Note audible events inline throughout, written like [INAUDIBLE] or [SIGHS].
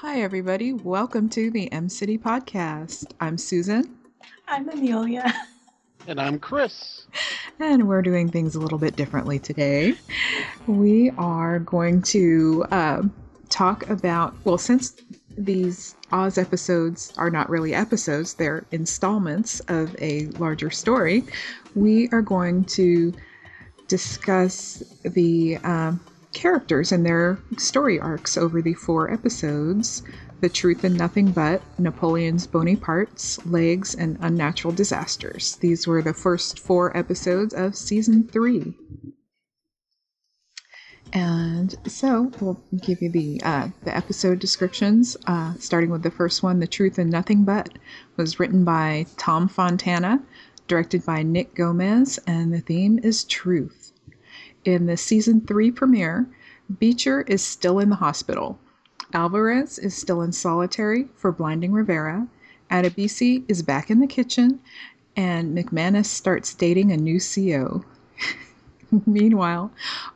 Hi, everybody. Welcome to the Em City Podcast. I'm Susan. I'm Amelia. And I'm Chris. And we're doing things a little bit differently today. We are going to uh, talk about, well, since these Oz episodes are not really episodes, they're installments of a larger story, we are going to discuss the um, characters and their story arcs over the four episodes The Truth and Nothing But, Napoleon's Bony Parts, Legs, and Unnatural Disasters. These were the first four episodes of season three. And so we'll give you the uh, the episode descriptions. Uh, starting with the first one, "The Truth and Nothing But," was written by Tom Fontana, directed by Nick Gomez, and the theme is truth. In the season three premiere, Beecher is still in the hospital. Alvarez is still in solitary for blinding Rivera. Adebisi is back in the kitchen, and McManus starts dating a new CO. [LAUGHS] Meanwhile,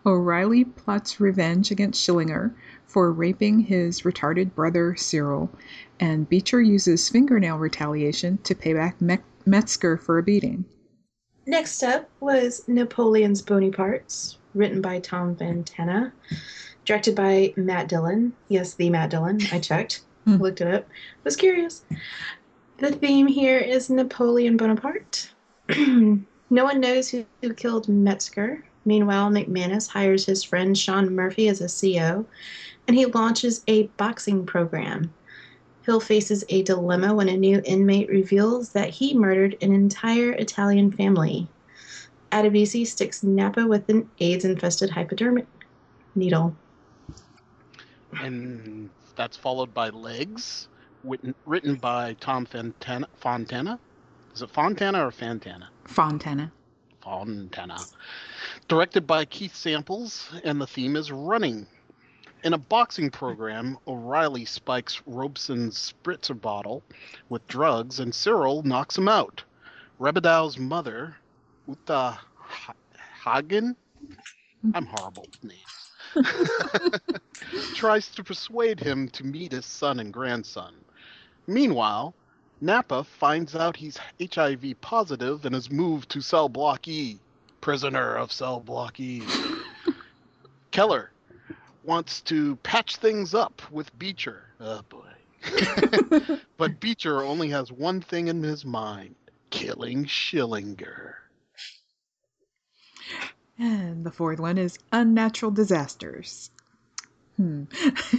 O'Reily plots revenge against Schillinger for raping his retarded brother Cyril, and Beecher uses fingernail retaliation to pay back Me- Metzger for a beating. Next up was Napoleon's Bony Parts, written by Tom Fontana, directed by Matt Dillon. Yes, the Matt Dillon. I checked, [LAUGHS] Hmm. looked it up, was curious. The theme here is Napoleon Bonaparte. [CLEARS THROAT] no one knows who, who killed Metzger. Meanwhile, McManus hires his friend Sean Murphy as a CO, and he launches a boxing program. Hill faces a dilemma when a new inmate reveals that he murdered an entire Italian family. Adebisi sticks Nappa with an AIDS infested hypodermic needle. And that's followed by Legs, written, written by Tom Fontana. Fontana? Is it Fontana or Fantana? Fontana. Fontana. Directed by Keith Samples, and the theme is running. In a boxing program, O'Reily spikes Robson's spritzer bottle with drugs, and Cyril knocks him out. Rebadow's mother, Uta Hagen, I'm horrible with names, [LAUGHS] tries to persuade him to meet his son and grandson. Meanwhile, Nappa finds out he's HIV positive and is moved to cell block E. Prisoner of cell block E. [LAUGHS] Keller wants to patch things up with Beecher. Oh boy. [LAUGHS] but Beecher only has one thing in his mind killing Schillinger. And the fourth one is Unnatural Disasters. Hmm.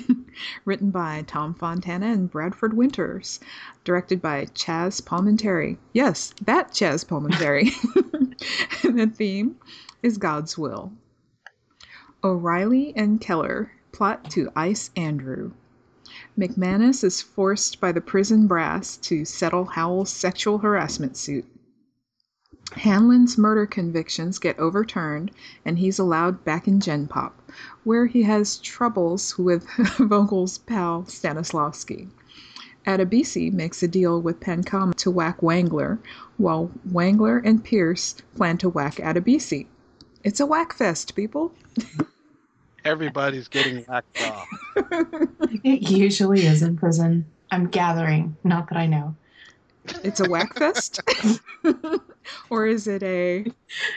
[LAUGHS] Written by Tom Fontana and Bradford Winters. Directed by Chazz Palminteri. Yes, that Chazz Palminteri. [LAUGHS] and the theme is God's Will. O'Reily and Keller plot to ice Andrew. McManus is forced by the prison brass to settle Howell's sexual harassment suit. Hanlon's murder convictions get overturned and he's allowed back in Gen Pop, where he has troubles with [LAUGHS] Vogel's pal Stanislavski. Adebisi makes a deal with Pancamo to whack Wangler, while Wangler and Pierce plan to whack Adebisi. It's a whack fest, people. [LAUGHS] Everybody's getting whacked off. [LAUGHS] It usually is in prison. I'm gathering, not that I know. It's a whack fest? [LAUGHS] or is it a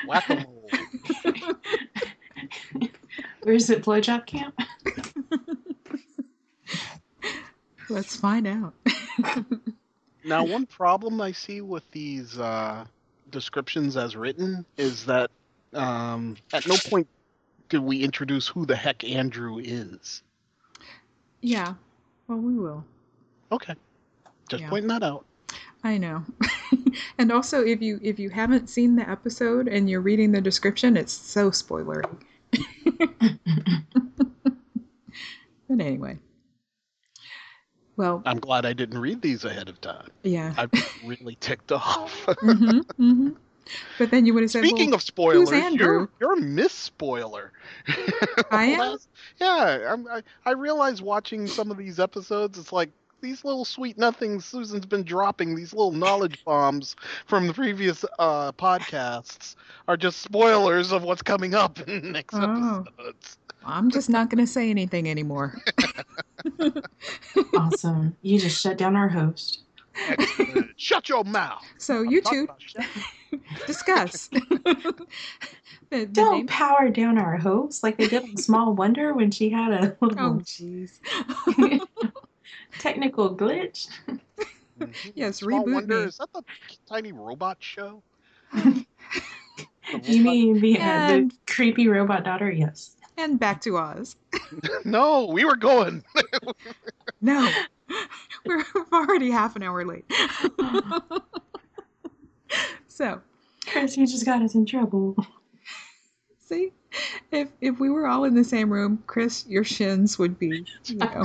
Whack-a-mole. Where's it, blowjob camp? let's find out. [LAUGHS] Now, one problem I see with these uh, descriptions as written is that um, at no point did we introduce who the heck Andrew is. yeah. Well, we will. Okay, just Yeah. pointing that out. I know. [LAUGHS] and also if you if you haven't seen the episode and you're reading the description, it's so spoilery. [LAUGHS] But anyway. Well, I'm glad I didn't read these ahead of time. yeah. I'm really ticked off. hmm hmm But then you would have said, Speaking well, of spoilers, Andrew? you're you're a miss spoiler. [LAUGHS] I am? Last- [LAUGHS] yeah, I'm, I I realize watching some of these episodes, it's like these little sweet nothings Susan's been dropping, these little knowledge [LAUGHS] bombs from the previous uh, podcasts, are just spoilers of what's coming up in the next Oh. episodes. I'm just not going to say anything anymore. Awesome. You just shut down our host. Excellent. Shut your mouth. So I'm you talking two about shut- discuss. [LAUGHS] the, the Don't name- power down our host like they did on Small [LAUGHS] Wonder when she had a Oh, little [LAUGHS] jeez. technical glitch. Mhm. Yes, Small reboot Wonder, me. is that the tiny robot show? You mean the, uh, And- the creepy robot daughter? Yes. and back to Oz. No, we were going. No, we're already half an hour late. So, Chris, you just got us in trouble. see, if if we were all in the same room, Chris, your shins would be, you know,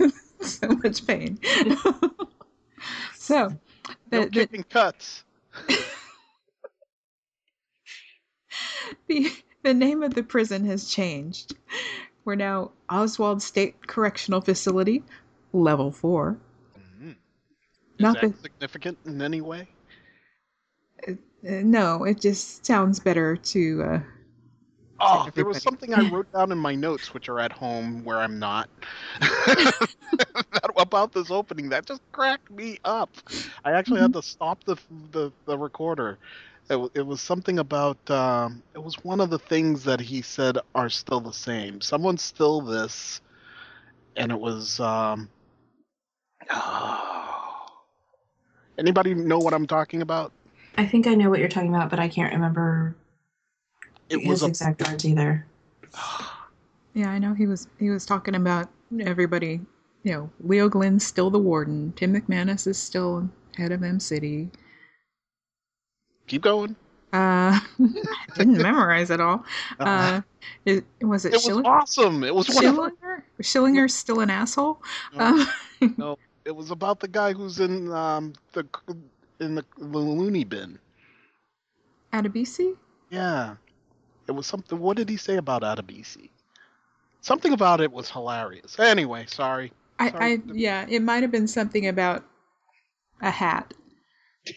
[LAUGHS] so much pain. [LAUGHS] so, No the, the, kicking cuts. the the name of the prison has changed. We're now Oswald State Correctional Facility, Level Four. Mhm. Is Not that the- significant in any way? Uh, no, it just sounds better to. Uh, Oh, to there was something I wrote down in my notes, which are at home where I'm not, [LAUGHS] about this opening that just cracked me up. I actually had to stop the the, the recorder. It, it was something about. Um, it was one of the things that he said are still the same. Someone's still this, and it was. Um, [SIGHS] anybody know what I'm talking about? I think I know what you're talking about, but I can't remember It his was a. exact words either. [SIGHS] yeah, I know he was he was talking about everybody. You know, Leo Glynn's still the warden. Tim McManus is still head of Em City. Keep going. Uh, [LAUGHS] I didn't [LAUGHS] memorize it all. Uh, it, was it, it was awesome. It was one of Schillinger? Schillinger's still an asshole. No. Um, [LAUGHS] No, it was about the guy who's in um the in the, the loony bin. Adebisi? Yeah, it was something. What did he say about Adebisi? Something about it was hilarious. Anyway, sorry. I, Sorry. I yeah, it might have been something about a hat. [LAUGHS]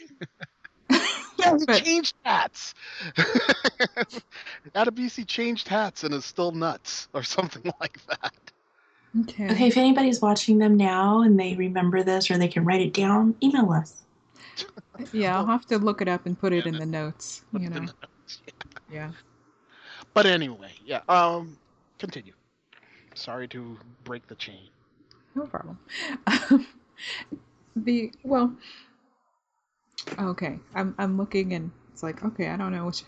Yeah, he But- changed hats. [LAUGHS] Adebisi changed hats and is still nuts, or something [LAUGHS] like that. Okay. Okay, if anybody's watching them now and they remember this or they can write it down, email us. Yeah, I'll have to look it up and put it in the notes. You know. notes. Yeah. But anyway, yeah. Um, continue. Sorry to break the chain. No problem. [LAUGHS] the well. Okay, I'm I'm looking and it's like okay, I don't know which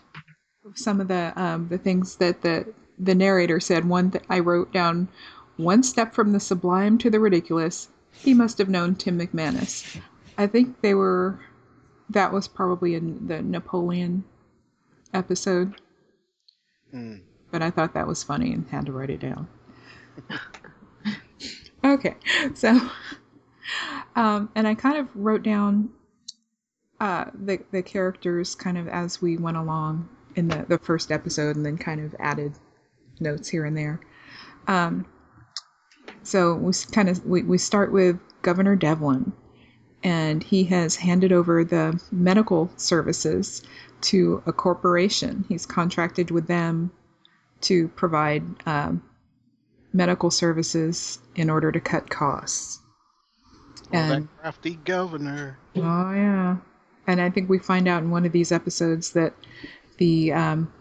some of the um the things that the the narrator said. One that I wrote down, one step from the sublime to the ridiculous. He must have known Tim McManus. I think they were. That was probably in the Napoleon episode, Hmm. but I thought that was funny and had to write it down. [LAUGHS] okay, so, um, and I kind of wrote down uh, the the characters kind of as we went along in the the first episode, and then kind of added notes here and there. Um, so we kind of we, we start with Governor Devlin, and he has handed over the medical services to a corporation. He's contracted with them to provide um, medical services in order to cut costs. Oh, And that crafty governor. oh yeah, and I think we find out in one of these episodes that the um,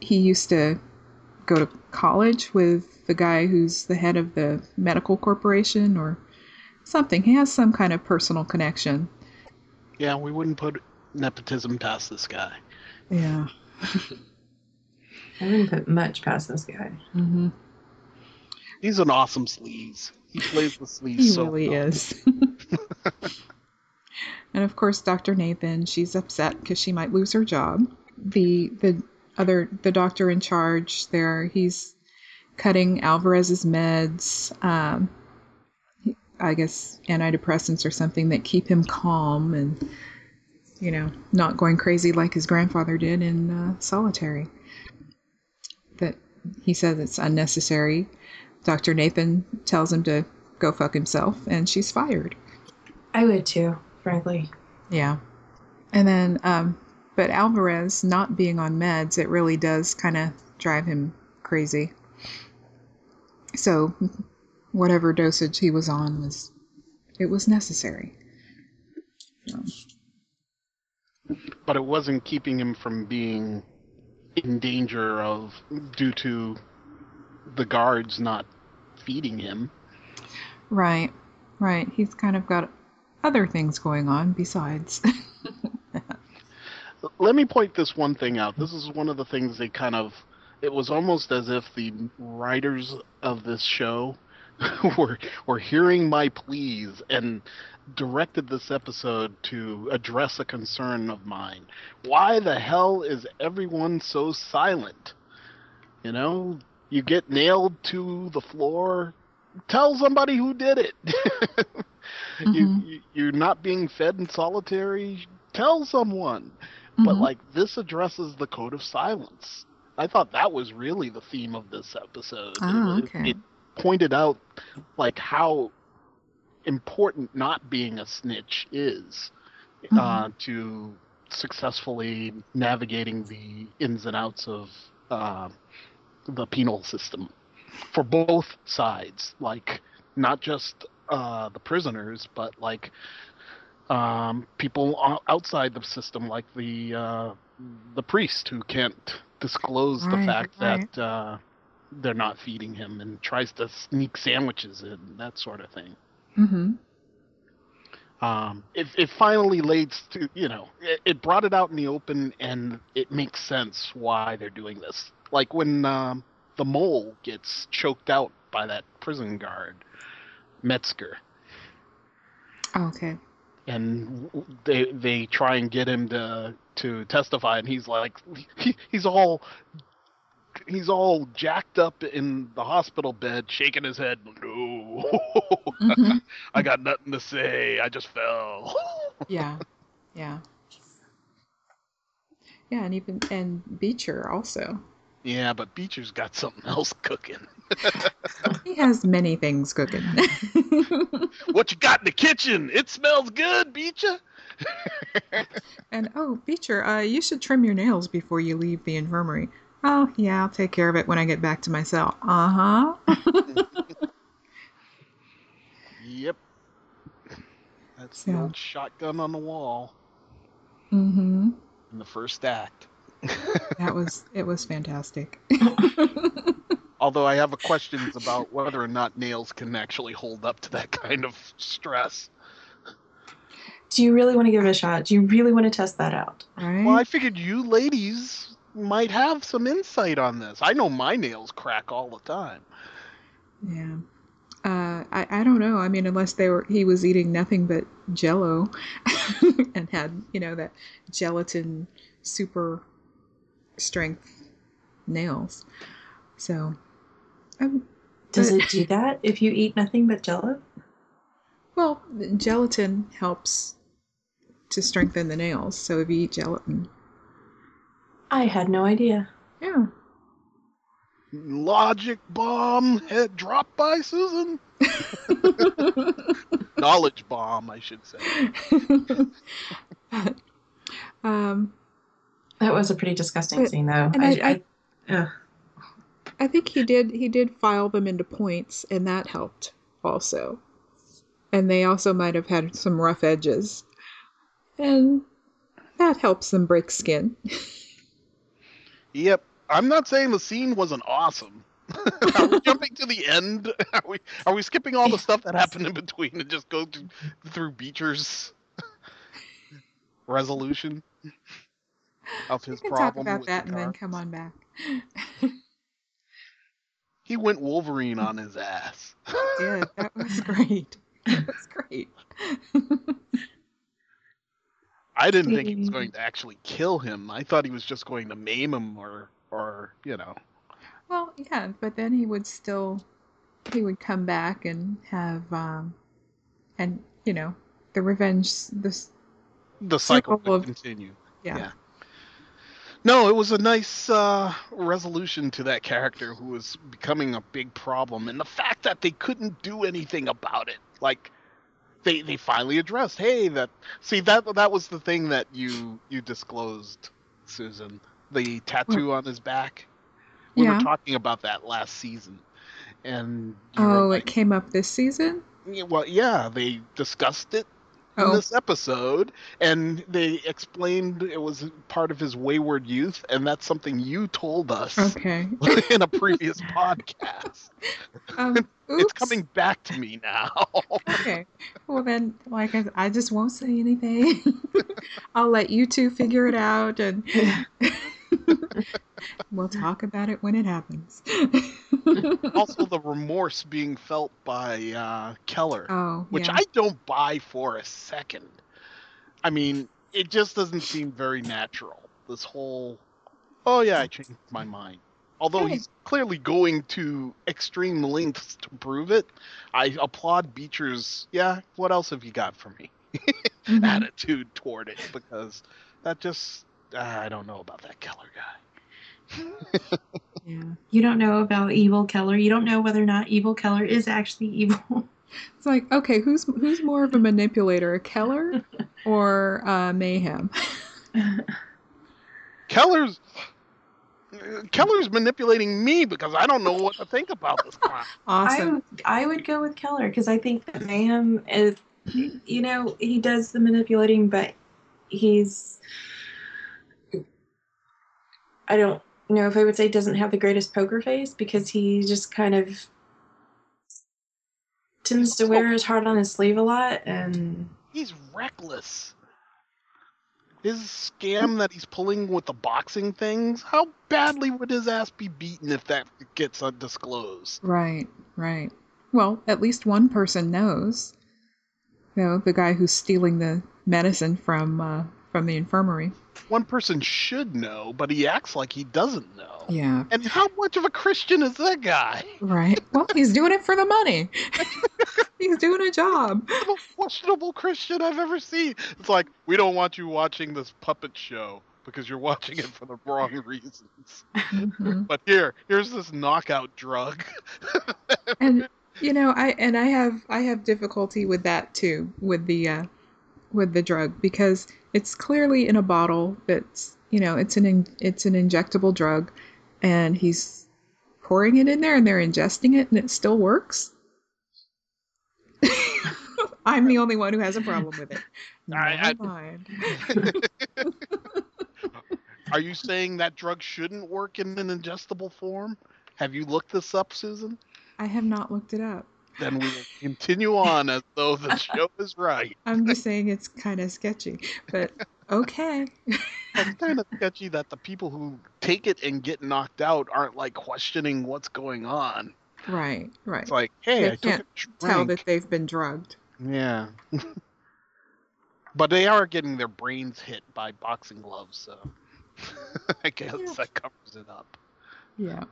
he used to go to college with the guy who's the head of the medical corporation or something. He has some kind of personal connection. Yeah, we wouldn't put nepotism past this guy. Yeah. I wouldn't put much past this guy. hmm He's an awesome sleaze. He plays the [LAUGHS] sleaze He so really well. is. [LAUGHS] and of course, Dr. Nathan, she's upset because she might lose her job. The the other the doctor in charge there, he's cutting Alvarez's meds. Um, he- I guess antidepressants or something that keep him calm and you know not going crazy like his grandfather did in uh, solitary. That he says it's unnecessary. Dr. Nathan tells him to go fuck himself, and she's fired. I would too, frankly. Yeah. And then, um, but Alvarez not being on meds, it really does kind of drive him crazy. So whatever dosage he was on was it was necessary. But it wasn't keeping him from being in danger of due to the guards not feeding him. right, right. He's kind of got other things going on besides. [LAUGHS] Let me point this one thing out. This is one of the things they kind of. It was almost as if the writers of this show [LAUGHS] were were hearing my pleas and directed this episode to address a concern of mine. Why the hell is everyone so silent? You know, you get nailed to the floor. Tell somebody who did it. [LAUGHS] you, Mhm. you you're not being fed in solitary. Tell someone but Mhm. like this addresses the code of silence. I thought that was really the theme of this episode. Oh, It- okay. It pointed out like how important not being a snitch is uh, to successfully navigating the ins and outs of uh, the penal system for both sides. Like not just uh, the prisoners, but like um, people outside the system, like the uh, the priest who can't disclose the Right, fact right. that uh, they're not feeding him and tries to sneak sandwiches in, that sort of thing. Mm-hmm. Um, it, it finally leads to you know it, it brought it out in the open and it makes sense why they're doing this. Like when um, the mole gets choked out by that prison guard, Metzger. Okay. and they they try and get him to to testify and he's like [LAUGHS] he, he's all he's all jacked up in the hospital bed shaking his head no Mhm. [LAUGHS] i got nothing to say i just fell [LAUGHS] Yeah. Yeah. Yeah, and even and Beecher also. yeah but beecher's got something else cooking [LAUGHS] He has many things cooking. what you got in the kitchen it smells good beecher and oh, Beecher, uh, you should trim your nails before you leave the infirmary. Oh, yeah, I'll take care of it when I get back to my cell. Uh huh. [LAUGHS] yep that's the old shotgun on the wall mm-hmm. in the first act [LAUGHS] That was it. Was fantastic. [LAUGHS] Although I have a questions about whether or not nails can actually hold up to that kind of stress. Do you really want to give it a shot? Do you really want to test that out? right? Well, I figured you ladies might have some insight on this. I know my nails crack all the time. Yeah. Uh, I, I don't know. I mean, unless they were he was eating nothing but Jello, [LAUGHS] and had you know that gelatin super strength nails. So, um, Does but- it do that if you eat nothing but jello? Well, gelatin helps to strengthen the nails. So if you eat gelatin, I had no idea. yeah. Logic bomb head dropped by Susan. [LAUGHS] Knowledge bomb, I should say. [LAUGHS] um, That was a pretty disgusting But- scene, though. and I, I- I, ugh. I think he did he did file them into points, and that helped also. And they also might have had some rough edges, and that helps them break skin. [LAUGHS] Yep. I'm not saying the scene wasn't awesome. [LAUGHS] are we jumping to the end? [LAUGHS] Are we are we skipping all the [LAUGHS] stuff that happened in between and just go to, through Beecher's resolution of We his can talk about that and then come on back. He went Wolverine on his ass. Yeah, that was great. That was great. I didn't think he was going to actually kill him. I thought he was just going to maim him or or you know. Well, yeah, but then he would still he would come back and have um and you know the revenge this The cycle would of- continue. yeah. Yeah. No, it was a nice uh, resolution to that character who was becoming a big problem, and the fact that they couldn't do anything about it. Like, they they finally addressed, hey, that see that that was the thing that you you disclosed, Susan, the tattoo on his back. We Yeah. were talking about that last season, And Oh, were it came up this season? like, well, yeah, they discussed it in Oh, this episode, and they explained it was part of his wayward youth, and that's something you told us okay. [LAUGHS] in a [LAUGHS] previous podcast. Um, [LAUGHS] It's coming back to me now. Okay. Well, then, like, I, I just won't say anything. I'll let you two figure it out and [LAUGHS] we'll talk about it when it happens. [LAUGHS] also, the remorse being felt by uh, Keller. oh, which yeah. I don't buy for a second. I mean, it just doesn't seem very natural. This whole, oh yeah, I changed my mind. Although Hey. he's clearly going to extreme lengths to prove it, I applaud Beecher's. Yeah, what else have you got for me? [LAUGHS] Mhm. Attitude toward it because that just I don't know about that Keller guy. [LAUGHS] Yeah. You don't know about Evil Keller. You don't know whether or not Evil Keller is actually evil. [LAUGHS] It's like, okay, who's who's more of a manipulator, a Keller or uh, Mayhem? [LAUGHS] Keller's Keller's manipulating me because I don't know what to think about this clown. I Awesome. would, I would go with Keller because I think that Mayhem is, you know, he does the manipulating, but he's. I don't know if I would say he doesn't have the greatest poker face because he just kind of tends to wear his heart on his sleeve a lot and He's reckless. His scam that he's pulling with the boxing things, how badly would his ass be beaten if that gets undisclosed? Right, right. Well, at least one person knows. You know, the guy who's stealing the medicine from uh, from the infirmary. One person should know, but he acts like he doesn't know. Yeah. And how much of a Christian is that guy? Right. Well, he's doing it for the money. [LAUGHS] he's doing a job. the most questionable Christian I've ever seen. It's like, we don't want you watching this puppet show because you're watching it for the wrong reasons. Mhm. But here, here's this knockout drug. [LAUGHS] And you know, I and I have I have difficulty with that too, with the uh, with the drug because it's clearly in a bottle that's you know it's an in, it's an injectable drug, and he's pouring it in there and they're ingesting it and it still works. [LAUGHS] I'm the only one who has a problem with it. [LAUGHS] I- I- mind. [LAUGHS] Are you saying that drug shouldn't work in an ingestible form? Have you looked this up, Susan? I have not looked it up. Then we will continue on as though the show [LAUGHS] is right. I'm just saying it's kind of sketchy, but okay. It's kind of sketchy that the people who take it and get knocked out aren't like questioning what's going on. Right, right. It's like, hey, They I can't a Tell that they've been drugged. Yeah. [LAUGHS] but they are getting their brains hit by boxing gloves, so [LAUGHS] I guess Yeah. that covers it up. Yeah.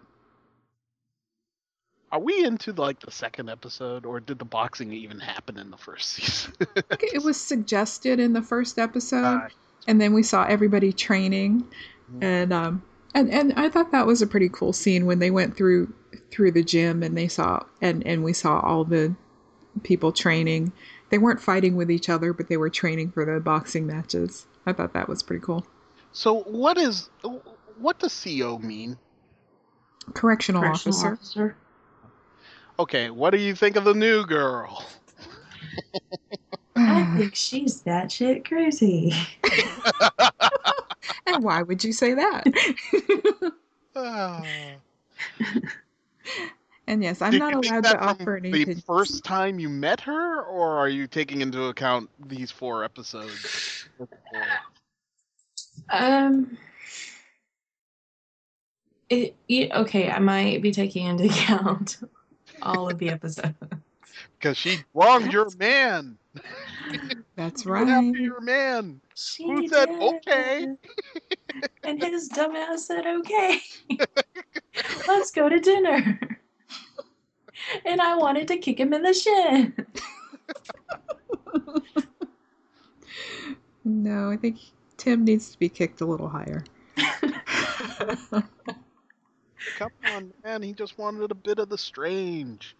Are we into like the second episode, or did the boxing even happen in the first [LAUGHS] season? It was suggested in the first episode, Uh, and then we saw everybody training, Mhm. and um, and and I thought that was a pretty cool scene when they went through through the gym and they saw and and we saw all the people training. They weren't fighting with each other, but they were training for the boxing matches. I thought that was pretty cool. so what is what does CO mean? Correctional, correctional officer. officer. Okay, what do you think of the new girl? I think she's that shit crazy. [LAUGHS] and why would you say that? [SIGHS] And yes, I'm Did not allowed to offer any the opinions. first time you met her, or are you taking into account these four episodes? Um. It, you, okay, I might be taking into [LAUGHS] account all of the episodes. Because she wronged your man. That's You went after right. your man. She Who said did. okay? And his dumbass said okay. Let's go to dinner. And I wanted to kick him in the shin. No, I think Tim needs to be kicked a little higher. [LAUGHS] Come on, man. He just wanted a bit of the strange.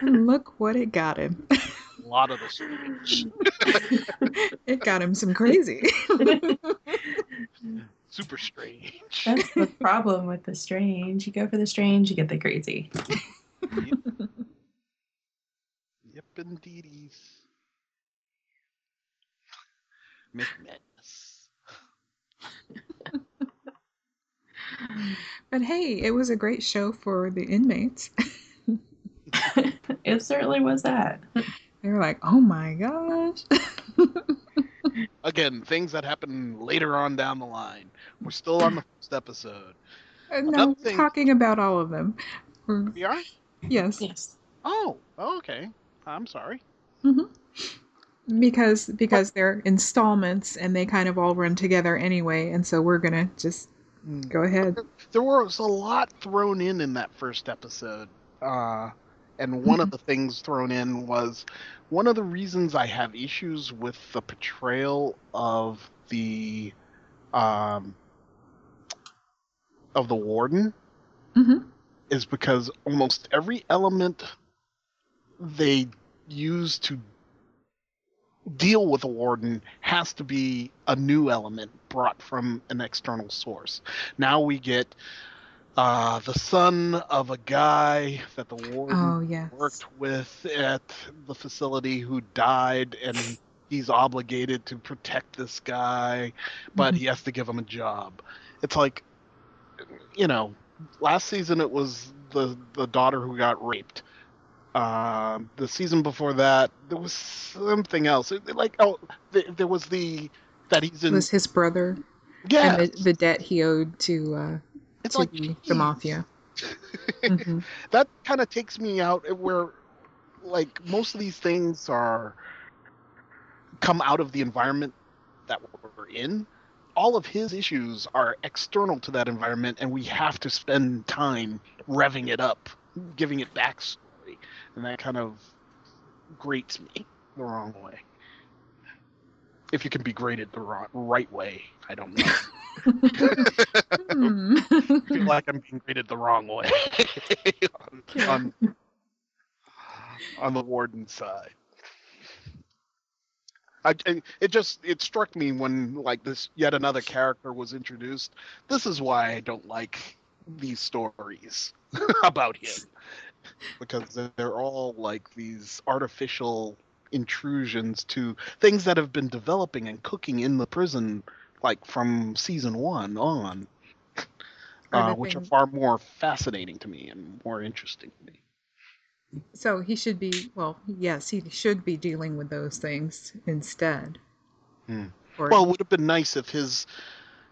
And [LAUGHS] Look what it got him. A lot of the strange. [LAUGHS] it got him some crazy. [LAUGHS] Super strange. That's the problem with the strange. You go for the strange, you get the crazy. Yep, yep indeedies. McManus. [LAUGHS] But hey, it was a great show for the inmates. it certainly was that. [LAUGHS] They were like, "Oh my gosh!" [LAUGHS] Again, things that happen later on down the line. We're still on the first episode. And no, thing- talking about all of them. We're- We are? yes, Yes. Oh, oh okay. I'm sorry. Mm-hmm. because because they're installments and they kind of all run together anyway, and so we're gonna just go ahead. There was a lot thrown in in that first episode. Uh, and one of [LAUGHS] the things thrown in was one of the reasons I have issues with the portrayal of the um, of the warden hmm is because almost every element they use to deal with a warden has to be a new element brought from an external source. Now we get uh, the son of a guy that the warden Oh yes. worked with at the facility who died and he's obligated to protect this guy but Mhm. he has to give him a job it's like you know last season it was the the daughter who got raped um the season before that there was something else It- like oh th- there was the that he's It in was his brother yeah and the, the debt he owed to uh, it's to like the, the mafia. [LAUGHS] Mhm. that kind of takes me out where like most of these things are come out of the environment that we're in all of his issues are external to that environment and we have to spend time revving it up giving it backstory and that kind of grates me the wrong way if you can be graded the wrong, right way i don't know Hmm. [LAUGHS] I feel like i'm being graded the wrong way [LAUGHS] on, on on the warden side. I, it just it struck me when like this yet another character was introduced. This is why I don't like these stories [LAUGHS] about him because they're all like these artificial intrusions to things that have been developing and cooking in the prison like from season one on uh, which are far more fascinating to me and more interesting to me So he should be well, yes, he should be dealing with those things instead. Hmm. Or, Well, it would have been nice if his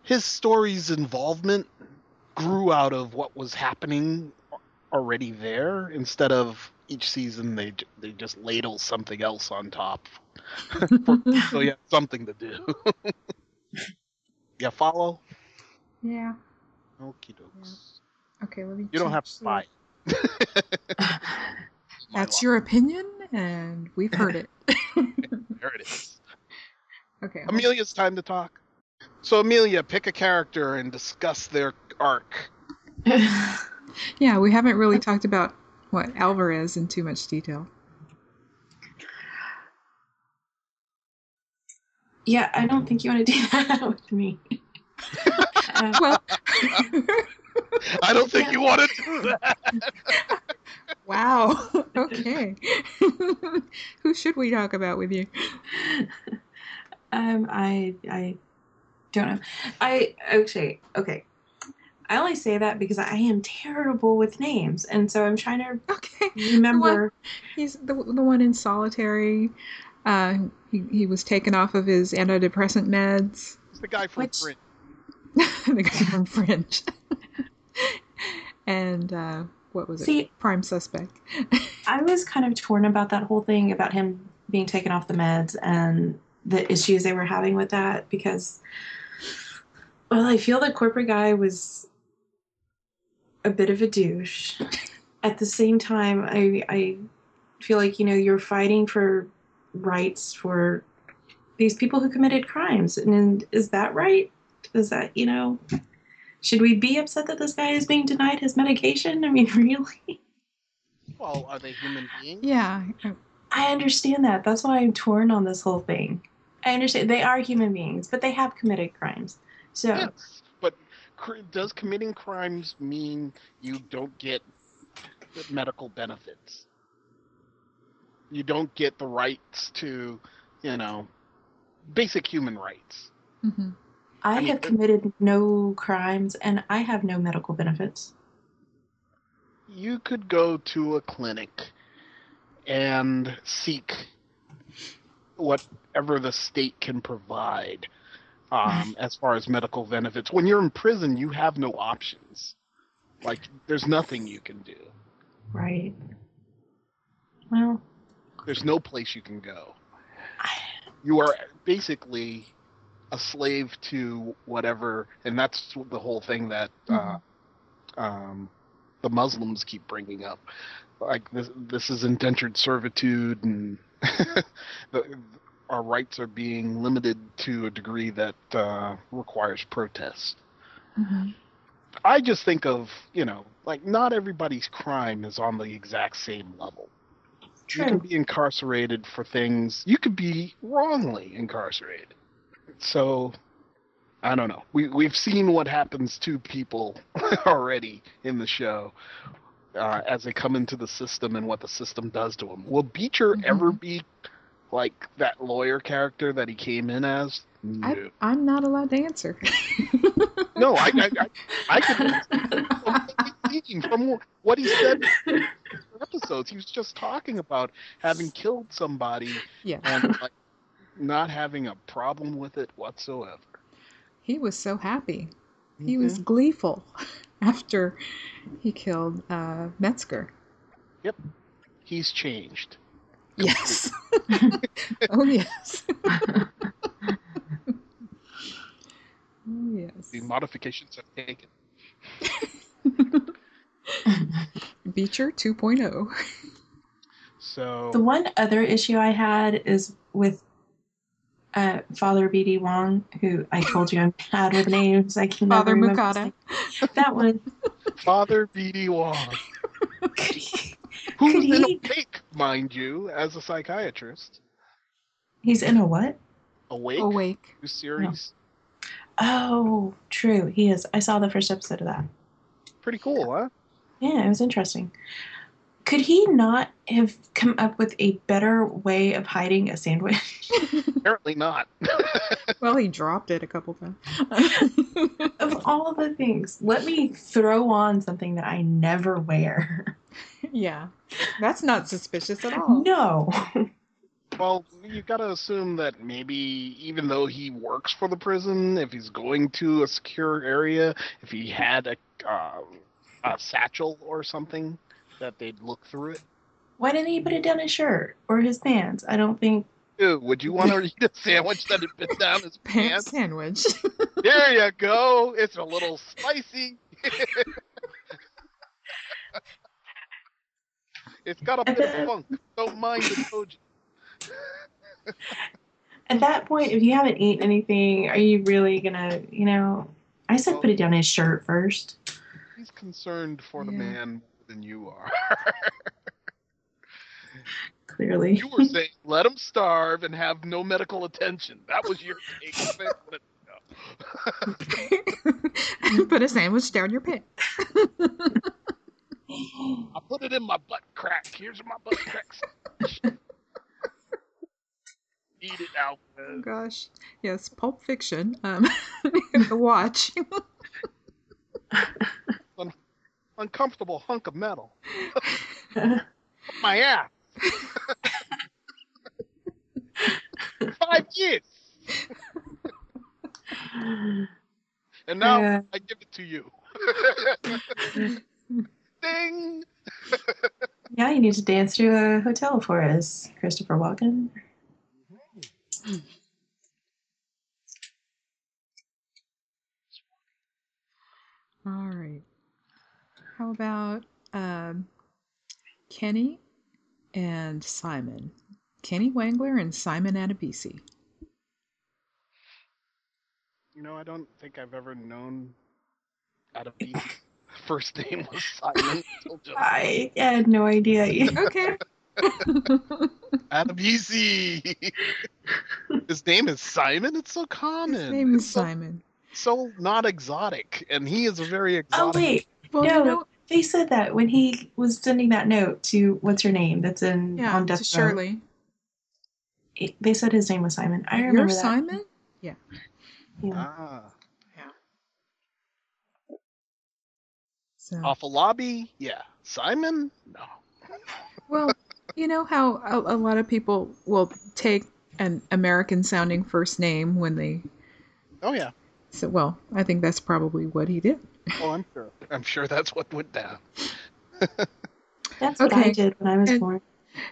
his story's involvement grew out of what was happening already there instead of each season they they just ladle something else on top. [LAUGHS] so you have something to do. [LAUGHS] yeah, follow. yeah. Okie dokes. Okay, let me. You don't have to change buy. [LAUGHS] That's lot. your opinion, and we've heard it. There it is. okay. hold- Amelia's time to talk. So Amelia, pick a character and discuss their arc. Yeah, we haven't really talked about what Alvarez in too much detail. yeah, I don't think you want to do [LAUGHS] that with me. Uh, [LAUGHS] Well, I don't think Yeah. you want to do that. wow. [LAUGHS] Okay. Who should we talk about with you? um, I I don't know. I okay okay. I only say that because I am terrible with names, and so I'm trying to Okay. remember. He's the the one in solitary. Uh, he, he was taken off of his antidepressant meds. It's the guy from Which- Fringe. [LAUGHS] the guy from Fringe. [LAUGHS] and uh, what was it? Prime suspect. [LAUGHS] I was kind of torn about that whole thing about him being taken off the meds and the issues they were having with that because, well, I feel the corporate guy was a bit of a douche. At the same time, I I feel like you know you're fighting for rights for these people who committed crimes, and is that right? Is that you know? Should we be upset that this guy is being denied his medication? I mean, [LAUGHS] really? Well, are they human beings? yeah. I understand that. That's why I'm torn on this whole thing. I understand they are human beings, but they have committed crimes. So Yes, but cr- does committing crimes mean you don't get medical benefits. You don't get the rights to, you know, basic human rights. hmm I, I mean, have it- committed no crimes and I have no medical benefits. You could go to a clinic and seek whatever the state can provide um, [LAUGHS] as far as medical benefits. When you're in prison, you have no options. Like, there's nothing you can do. Right. Well, There's no place you can go. You are basically a slave to whatever, and that's the whole thing that uh, um, the Muslims keep bringing up. Like this, this is indentured servitude, and [LAUGHS] the, our rights are being limited to a degree that uh, requires protest. hmm I just think of, you know, like not everybody's crime is on the exact same level. You can be incarcerated for things. You could be wrongly incarcerated. So, I don't know. We we've seen what happens to people [LAUGHS] already in the show uh, as they come into the system and what the system does to them. Will Beecher ever be like that lawyer character that he came in as? No. I, I'm not allowed to answer. [LAUGHS] no, I I, I, I could thinking from what he said in episodes. He was just talking about having killed somebody yeah. and like not having a problem with it whatsoever. He was so happy. He was gleeful [LAUGHS] after he killed uh, Metzger. Yep, he's changed. Yes. [LAUGHS] oh, yes. [LAUGHS] oh, yes. The modifications have taken. [LAUGHS] Beecher oh. 2.0. So The one other issue I had is with uh, Father B.D. Wong, who I told you I'm bad with names. I can Father remember his Mukada. That one. Father B.D. Wong, Could he, who's Could in he- Awake, mind you, as a psychiatrist. he's in a what? Awake, Awake. new series, Oh, true. He is. I saw the first episode of that. pretty cool, huh? Yeah, it was interesting. Could he not have come up with a better way of hiding a sandwich? [LAUGHS] Apparently not. [LAUGHS] well, he dropped it a couple times. [LAUGHS] of all the things, let me throw on something that I never wear. yeah. That's not suspicious at all. No. Well, you got to assume that maybe even though he works for the prison, if he's going to a secure area, if he had a, uh, a satchel or something, that they'd look through it. Why didn't he put it down his shirt or his pants? I don't think. Ew, would you want to eat a sandwich that had been down his [LAUGHS] Pant pants? sandwich. [LAUGHS] There you go. It's a little spicy. [LAUGHS] it's got a bit of funk. Don't mind the toji. At that point, if you haven't eaten anything, are you really gonna, you know? I said put it down his shirt first. He's concerned for the Yeah. man more than you are. Clearly. You were saying let them starve and have no medical attention. That was your take of it. But no. Put a sandwich down your pant. I put it in my butt crack. Here's my butt crack. Eat it out. Oh gosh. Yes, Pulp Fiction. Um, the [LAUGHS] watch. [LAUGHS] Uncomfortable hunk of metal. [LAUGHS] My ass. [LAUGHS] Five years. And now Yeah. I give it to you. [LAUGHS] Ding. yeah, you need to dance through a hotel for us, Christopher Walken. All right. How about um, Kenny and Simon? Kenny Wangler and Simon Adebisi. You know, I don't think I've ever known Adebisi's [LAUGHS] first name was Simon. [LAUGHS] I had no idea. [LAUGHS] either. Okay. Adebisi. His name is Simon. It's so common. His name is It's so, Simon. so not exotic, and he is a very exotic. Oh wait, Well, No. you know, They said that when he was sending that note to what's her name that's in Yeah, on Death Row. Shirley. It- They said his name was Simon. I You're that. Simon? Yeah. Ah. So Awful lobby? Yeah. Simon? No. well, you know how a, a lot of people will take an American sounding first name when they Oh yeah. so well, I think that's probably what he did. Oh, I'm sure. I'm sure that's what went down. That's what Okay. I did when I was And- born.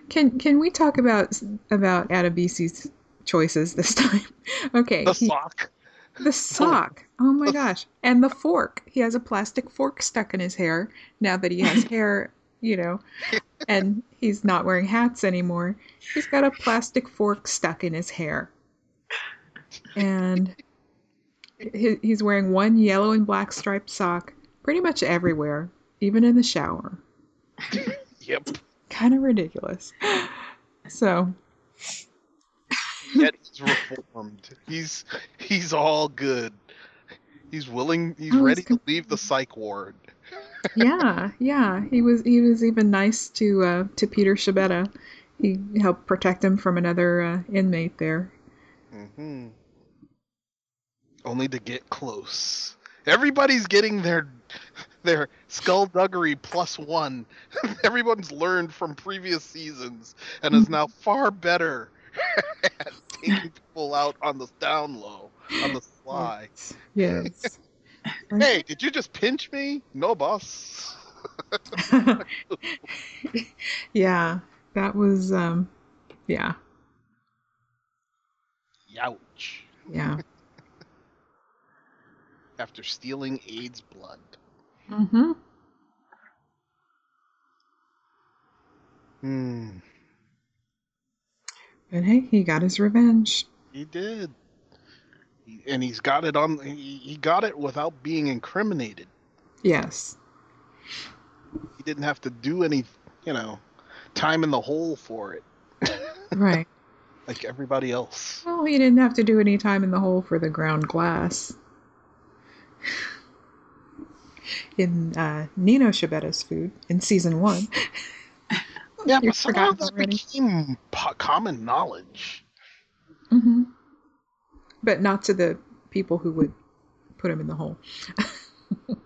Can can we talk about about Adebisi's choices this [LAUGHS] time? Okay. The he- sock. The sock. Oh my gosh. And the fork. He has a plastic fork stuck in his hair now that he has [LAUGHS] hair, you know, and he's not wearing hats anymore. He's got a plastic fork stuck in his hair. And he- he's wearing one yellow and black striped sock pretty much everywhere, even in the shower. [LAUGHS] Yep. Kind of ridiculous. So, he's reformed. He's he's all good. He's willing. He's Oh, he's ready to leave the psych ward. [LAUGHS] yeah, yeah, he was he was even nice to uh, to Peter Schibetta. He helped protect him from another uh, inmate there. hmm Only to get close. Everybody's getting their their skullduggery plus one. [LAUGHS] Everyone's learned from previous seasons and is now far better [LAUGHS] at taking people out on the down low, on the sly. Yes. [LAUGHS] Hey, did you just pinch me? No, boss. yeah, that was um, yeah, Youch. yeah. After stealing AIDS blood. Mm-hmm. Hmm. But hey, he got his revenge. He did. He, and he's got it on. He, he got it without being incriminated. Yes. He didn't have to do any, you know, time in the hole for it, [LAUGHS] Right. like everybody else. Well, he didn't have to do any time in the hole for the ground glass. In uh, Nino Schibetta's food in season one. [LAUGHS] Yeah, but somehow that already. became po- common knowledge. hmm But not to the people who would put him in the hole. [LAUGHS]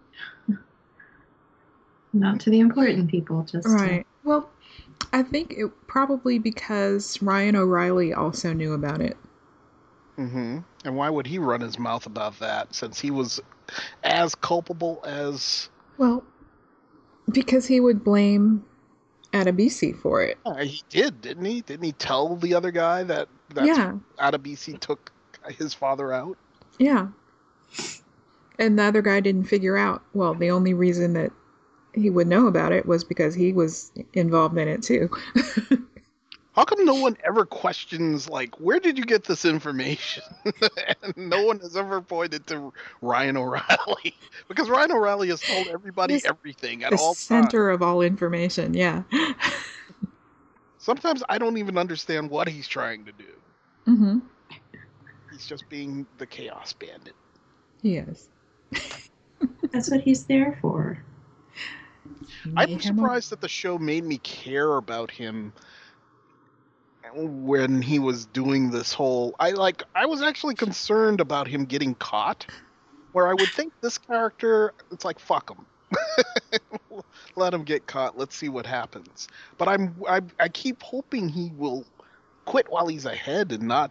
Not to the important people, just to- Right. Well, I think it probably because Ryan O'Reily also knew about it. hmm And why would he run his mouth about that since he was as culpable as. Well, because he would blame Adebisi for it. Uh, he did, didn't he? Didn't he tell the other guy that that's yeah, Adebisi took his father out? yeah. And the other guy didn't figure out. Well, the only reason that he would know about it was because he was involved in it too. [LAUGHS] How come no one ever questions like where did you get this information? [LAUGHS] and no one has ever pointed to Ryan O'Reily [LAUGHS] because Ryan O'Reily has told everybody This- everything at the all times. center of all information. Yeah. [LAUGHS] Sometimes I don't even understand what he's trying to do. mm-hmm. He's just being the chaos bandit. He is. That's what he's there for. I'm Mayhem surprised that the show made me care about him when he was doing this whole I like I was actually concerned about him getting caught where I would think this character it's like fuck him. [LAUGHS] Let him get caught. Let's see what happens. But I'm I, I keep hoping he will quit while he's ahead and not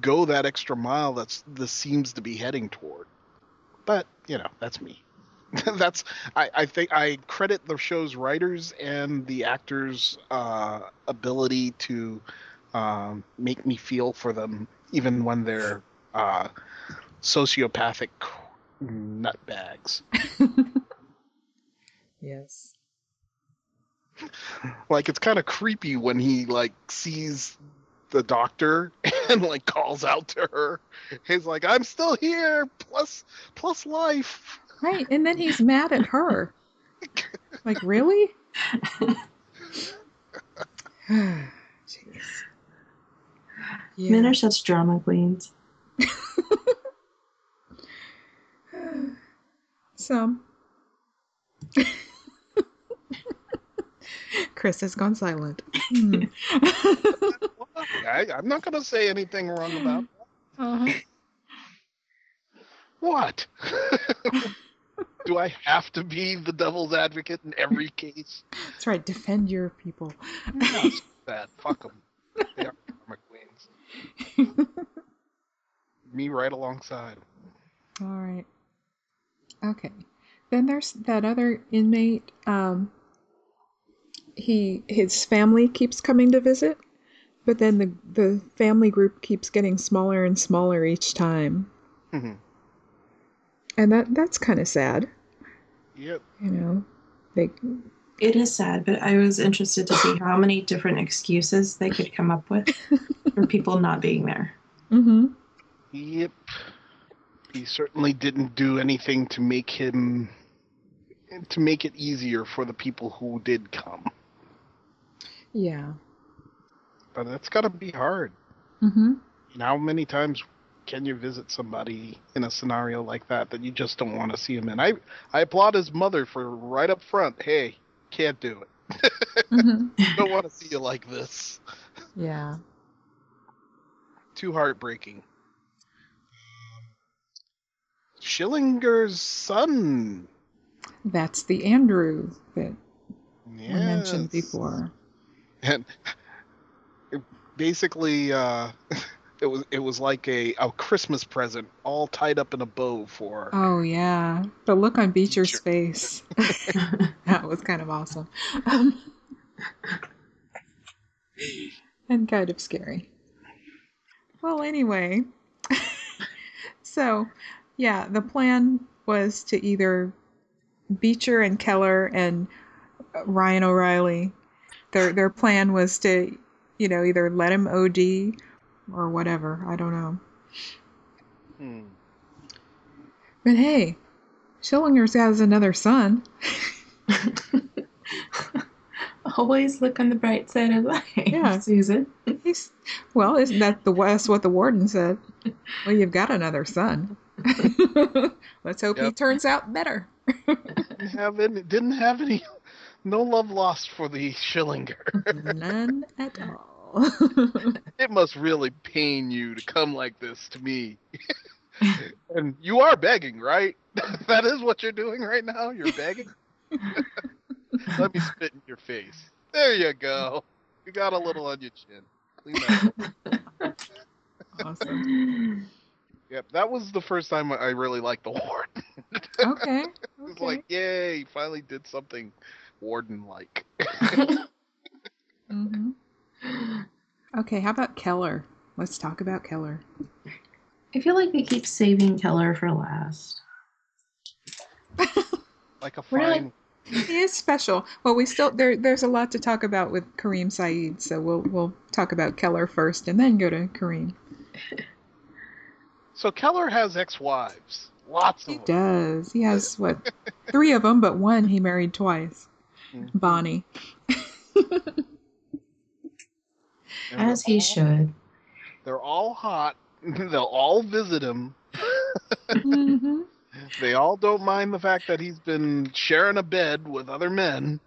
go that extra mile that's this seems to be heading toward. But you know that's me [LAUGHS] that's I, I think I credit the show's writers and the actors' uh, ability to um, make me feel for them, even when they're uh, sociopathic nutbags. [LAUGHS] Yes. Like it's kind of creepy when he like sees the doctor [LAUGHS] and like calls out to her. He's like, "I'm still here, plus plus life." Right, and then he's mad at her. [LAUGHS] Like, really? [SIGHS] Jeez. Yeah. Men are such drama queens. [LAUGHS] Some. [LAUGHS] Chris has gone silent. Hmm. I, I'm not going to say anything wrong about uh-huh. what. Do I have to be the devil's advocate in every case? That's right. Defend your people. No, that fuck them. They are karma queens. Me right alongside. All right. Okay. Then there's that other inmate. Um, he his family keeps coming to visit, but then the the family group keeps getting smaller and smaller each time, Mhm. And that that's kind of sad. Yep. You know, they It is sad, but I was interested to see [LAUGHS] how many different excuses they could come up with [LAUGHS] for people not being there. mm-hmm. Yep. He certainly didn't do anything to make him to make it easier for the people who did come. yeah. But that's got to be hard. Mm-hmm. And how many times can you visit somebody in a scenario like that that you just don't want to see him in? I I applaud his mother for right up front. Hey, can't do it. mm-hmm. [LAUGHS] don't want to see you like this. Yeah. Too heartbreaking. Schillinger's son. That's the Andrew that we mentioned before. and [LAUGHS] basically uh [LAUGHS] it was it was like a a christmas present all tied up in a bow for Oh yeah, the look on Beecher's Beecher. face. [LAUGHS] [LAUGHS] that was kind of awesome. Um, and kind of scary. Well, anyway. [LAUGHS] so, yeah, the plan was to either Beecher and Keller and Ryan O'Reily. Their their plan was to, you know, either let him OD or whatever. I don't know. Hmm. But hey, Schillinger's has got another son. [LAUGHS] Always look on the bright side of life, Yeah. Susan. He's well, isn't that the that's what the warden said? Well, you've got another son. [LAUGHS] Let's hope he turns out better. didn't have any didn't have any no love lost for the schillinger None at all. [LAUGHS] it must really pain you to come like this to me [LAUGHS] and you are begging right [LAUGHS] that is what you're doing right now you're begging let me spit in your face there you go you got a little on your chin clean that up. awesome. Yep, that was the first time I really liked the warden. Okay. It's okay. like, yay, he finally did something warden-like. hmm Okay. How about Keller? Let's talk about Keller. I feel like we keep saving Keller for last. [LAUGHS] Like a We're fine. He is special. Well, we still there. There's a lot to talk about with Kareem Saeed, so we'll we'll talk about Keller first, and then go to Kareem. So Keller has ex-wives, lots He of them. He does. He has [LAUGHS] what? Three of them, but one he married twice. Mhm. Bonnie. [LAUGHS] And As he all- should. They're all hot. [LAUGHS] They'll all visit him. mm-hmm. [LAUGHS] They all don't mind the fact that he's been sharing a bed with other men.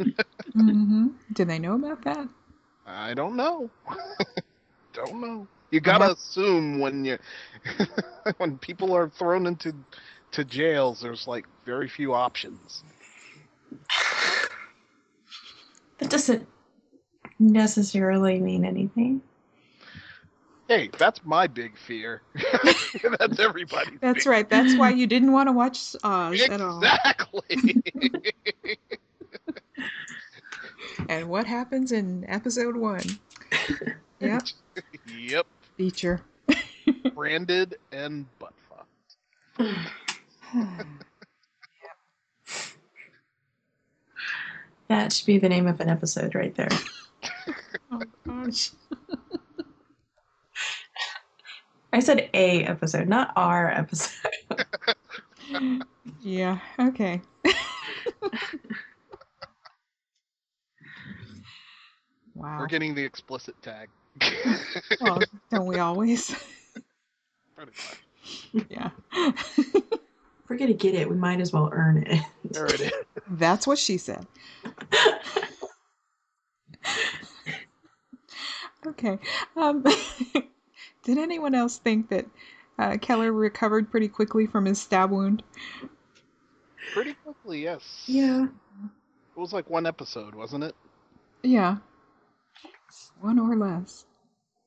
mm-hmm. [LAUGHS] Do they know about that? I don't know. don't know. You gotta Uh-huh. assume when you when people are thrown into to jails, there's like very few options. That doesn't necessarily mean anything. Hey, that's my big fear. [LAUGHS] that's everybody's. That's big right. That's why you didn't want to watch Oz at all. Exactly. [LAUGHS] And what happens in episode one? Yep, yep. Beecher. Branded and butt fucked. [SIGHS] That should be the name of an episode right there. Oh gosh. [LAUGHS] I said a episode, not our episode. Yeah. Okay. [LAUGHS] Wow. We're getting the explicit tag. [LAUGHS] Well, don't we always? Pretty much. yeah. If we're gonna get it, we might as well earn it. There it is. That's what she said. Okay. Um, [LAUGHS] did anyone else think that uh, Keller recovered pretty quickly from his stab wound? Pretty quickly, yes. Yeah. It was like one episode, wasn't it? Yeah. One or less.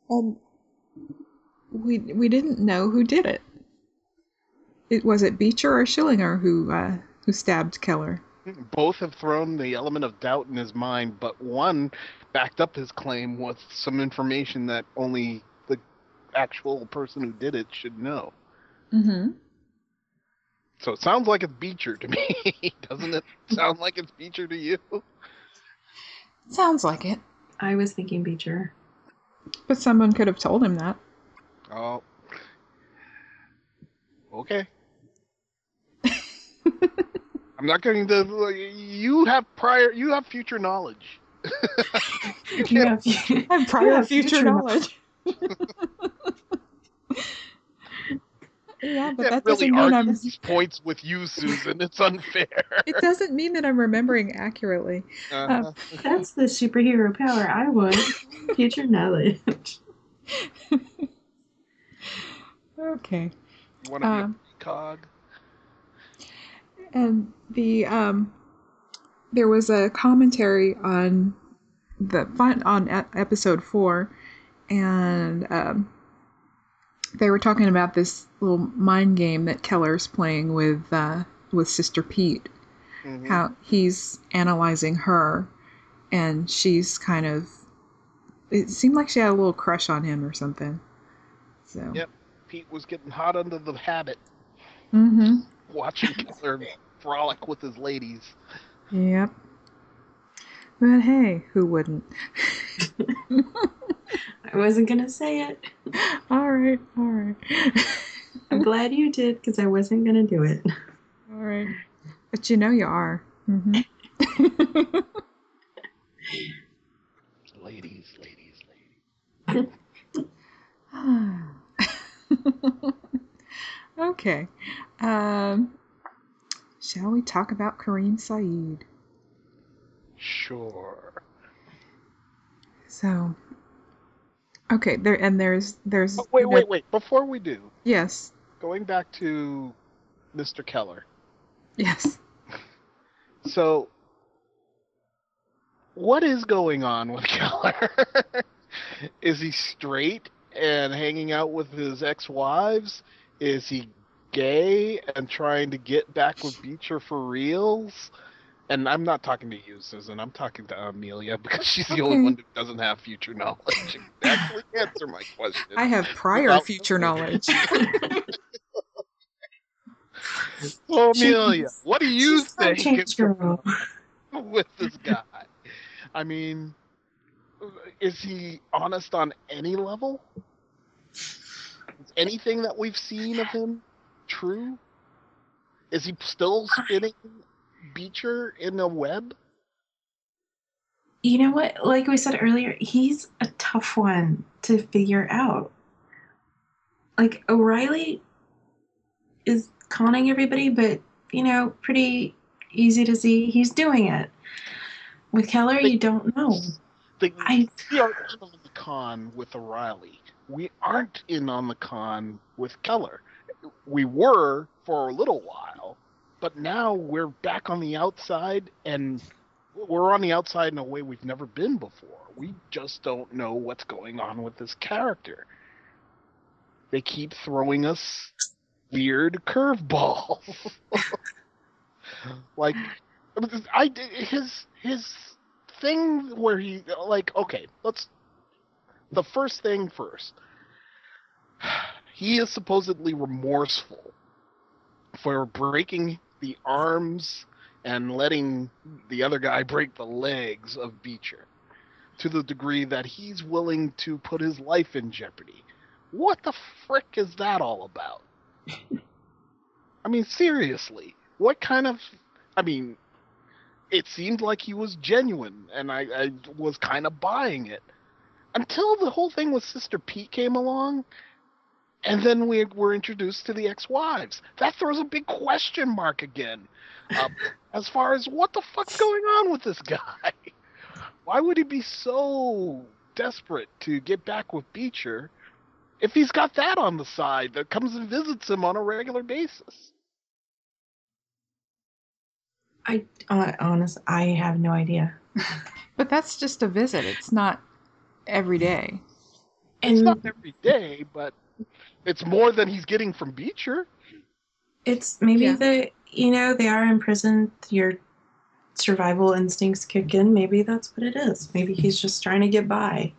Um, we we didn't know who did it. It was it Beecher or Schillinger who uh, who stabbed Keller. Both have thrown the element of doubt in his mind, but one backed up his claim with some information that only the actual person who did it should know. Mm-hmm. So it sounds like it's Beecher to [LAUGHS] me. Doesn't it sound like it's Beecher to you? Sounds like it. I was thinking Beecher. But someone could have told him that. Oh. Okay. [LAUGHS] I'm not going to. You have prior. You have future knowledge. [LAUGHS] you You can't. have, I have prior have future, future knowledge. yeah, but can't that really doesn't mean argue I'm. these points with you, Susan. It's unfair. It doesn't mean that I'm remembering accurately. Uh-huh. that's the superhero power I want. Future knowledge. [LAUGHS] Okay. you want to Um, be cog? and the um, there was a commentary on the fun on episode four, and um, they were talking about this little mind game that Keller's playing with uh, with Sister Pete. Mhm. How he's analyzing her, and she's kind of. It seemed like she had a little crush on him or something. So. Yep. Pete was getting hot under the habit, Mm-hmm. watching Keller frolic with his ladies. Yep. But hey, who wouldn't? I wasn't gonna say it. all right, all right, I'm glad you did because I wasn't gonna do it. all right. But you know you are. hmm [LAUGHS] Ladies, ladies, ladies. [SIGHS] okay. Um, shall we talk about Kareem Saeed? Sure. So, okay, there and there's there's Oh, wait, wait, wait. Before we do, Yes, going back to Mr. Keller. yes. [LAUGHS] So, what is going on with [LAUGHS] Keller? is he straight and hanging out with his ex-wives? Is he gay and trying to get back with Beecher for reals? And I'm not talking to you, Susan. I'm talking to Amelia [LAUGHS] because she's the only one who doesn't have future knowledge. Actually, answer my question. I have prior future knowledge. [LAUGHS] So, Amelia, what do you She's think change is girl. with this guy. I mean, is he honest on any level? Is anything that we've seen of him true? Is he still spinning Beecher in a web? You know what? Like we said earlier, he's a tough one to figure out. Like O'Reily is conning everybody, but you know, pretty easy to see he's doing it. With Keller, you don't know. The, I we are in on the con with O'Reily. We aren't in on the con with Keller. We were for a little while, but now we're back on the outside, and we're on the outside in a way we've never been before. We just don't know what's going on with this character. They keep throwing us weird curveballs. [LAUGHS] like, I his his thing where he like okay, let's the first thing first. He is supposedly remorseful for breaking the arms and letting the other guy break the legs of Beecher to the degree that he's willing to put his life in jeopardy. What the frick is that all about? [LAUGHS] I mean, seriously, what kind of. I mean, it seemed like he was genuine, and I, I was kind of buying it. Until the whole thing with Sister Pete came along, and then we were introduced to the ex wives. That throws a big question mark again. Uh, [LAUGHS] as far as what the fuck's going on with this guy? [LAUGHS] Why would he be so desperate to get back with Beecher if he's got that on the side that comes and visits him on a regular basis? I uh, honest, I have no idea. [LAUGHS] But that's just a visit. It's not every day. It's And not every day, but it's more than he's getting from Beecher. it's maybe Yeah. the you know they are in prison. Your survival instincts kick in. Maybe that's what it is. Maybe he's just trying to get by.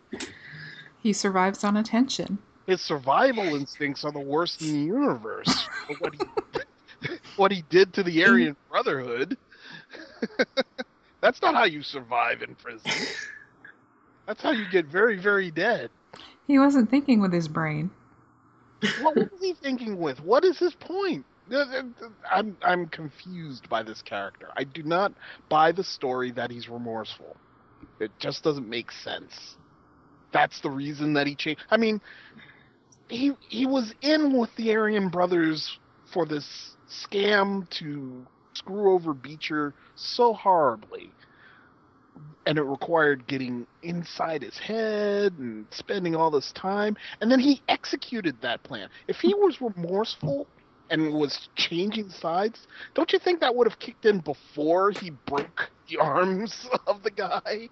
He survives on attention. His survival instincts are the worst in the universe. what he [LAUGHS] what he did to the Aryan [LAUGHS] Brotherhood. [LAUGHS] That's not how you survive in prison. That's how you get very, very dead. He wasn't thinking with his brain. What was he thinking with? What is his point? I'm I'm confused by this character. I do not buy the story that he's remorseful. It just doesn't make sense. That's the reason that he changed. I mean, he he was in with the Aryan brothers for this scam to screw over Beecher so horribly. And it required getting inside his head and spending all this time. And then he executed that plan. If he was remorseful and was changing sides, don't you think that would have kicked in before he broke the arms [LAUGHS] of the guy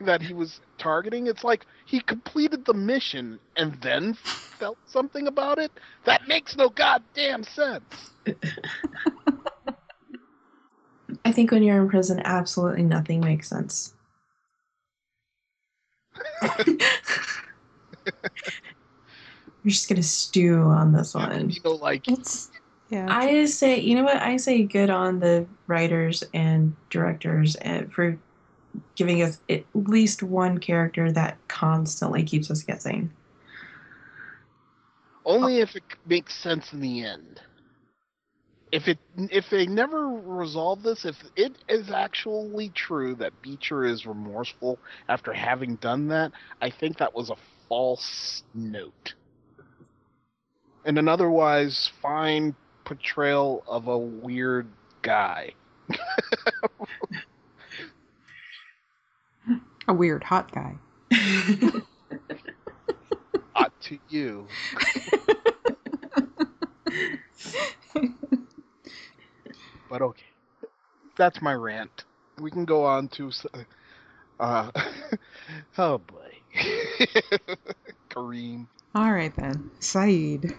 that he was targeting? It's like he completed the mission and then felt something about it? That makes no goddamn sense. [LAUGHS] I think when you're in prison, absolutely nothing makes sense. [LAUGHS] We're just gonna stew on this one. You know, like It's yeah. I say, you know what? I say good on the writers and directors and for giving us at least one character that constantly keeps us guessing. only if it makes sense in the end. If it if they never resolve this, if it is actually true that Beecher is remorseful after having done that, I think that was a false note. And an otherwise fine portrayal of a weird guy. [LAUGHS] a weird hot guy. [LAUGHS] Hot to you. [LAUGHS] But okay. That's my rant. We can go on to uh [LAUGHS] oh boy. [LAUGHS] Kareem. All right then, Saeed.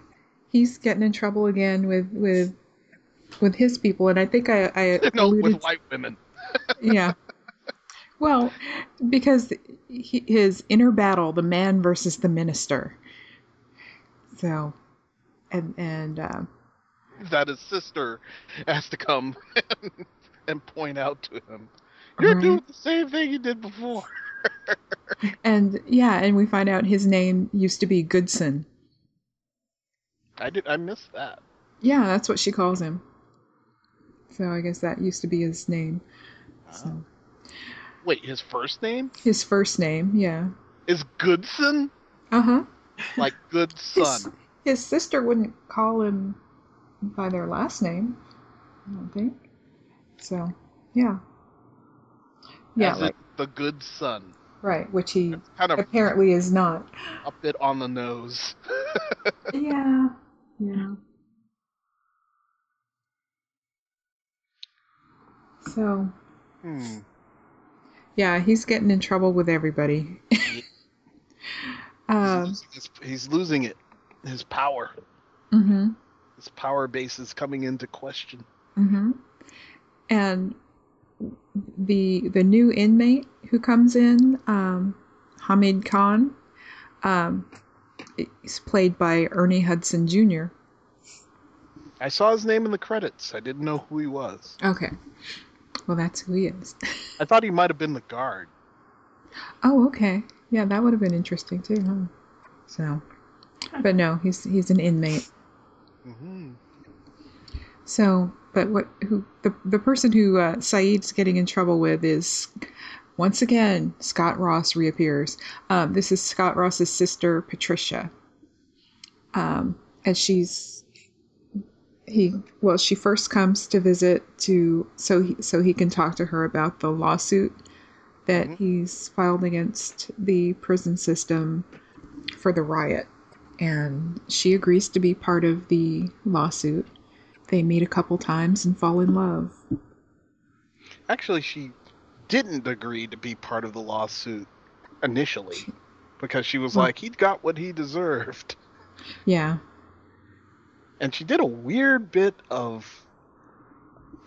He's getting in trouble again with with with his people, and I think I I [LAUGHS] no, alluded. with white women. yeah. Well, because he, his inner battle, the man versus the minister. So, and and uh, [LAUGHS] That his sister has to come [LAUGHS] and point out to him. You're Right. doing the same thing you did before. [LAUGHS] and yeah, and we find out his name used to be Goodson. I did I missed that. Yeah, that's what she calls him. So I guess that used to be his name. So Wait, his first name his first name, yeah. is Goodson? Uh huh. Like good His, son. his sister wouldn't call him by their last name. I don't think. So, yeah. Yeah, As like the good son. right, which he Kind of apparently is not. a bit on the nose. [LAUGHS] Yeah. Yeah. So, Hmm. yeah, he's getting in trouble with everybody. [LAUGHS] um, he's, he's- he's losing it. His power. hmm His power base is coming into question. Mm-hmm. And the the new inmate who comes in, um, Hamid Khan, um, is played by Ernie Hudson Jr. I saw his name in the credits. I didn't know who he was. Okay, well that's who he is. [LAUGHS] I thought he might have been the guard. Oh, okay, yeah, that would have been interesting too, huh? So, but no, he's he's an inmate. Hmm So, but what who the the person who uh, Saeed's getting in trouble with is once again Scott Ross reappears. Um, this is Scott Ross's sister Patricia, um, and she's he well she first comes to visit to so he so he can talk to her about the lawsuit that Mhm. he's filed against the prison system for the riot. And she agrees to be part of the lawsuit. They meet a couple times and fall in love. Actually, she didn't agree to be part of the lawsuit initially because she was Hmm. like, "He'd got what he deserved. Yeah. And she did a weird bit of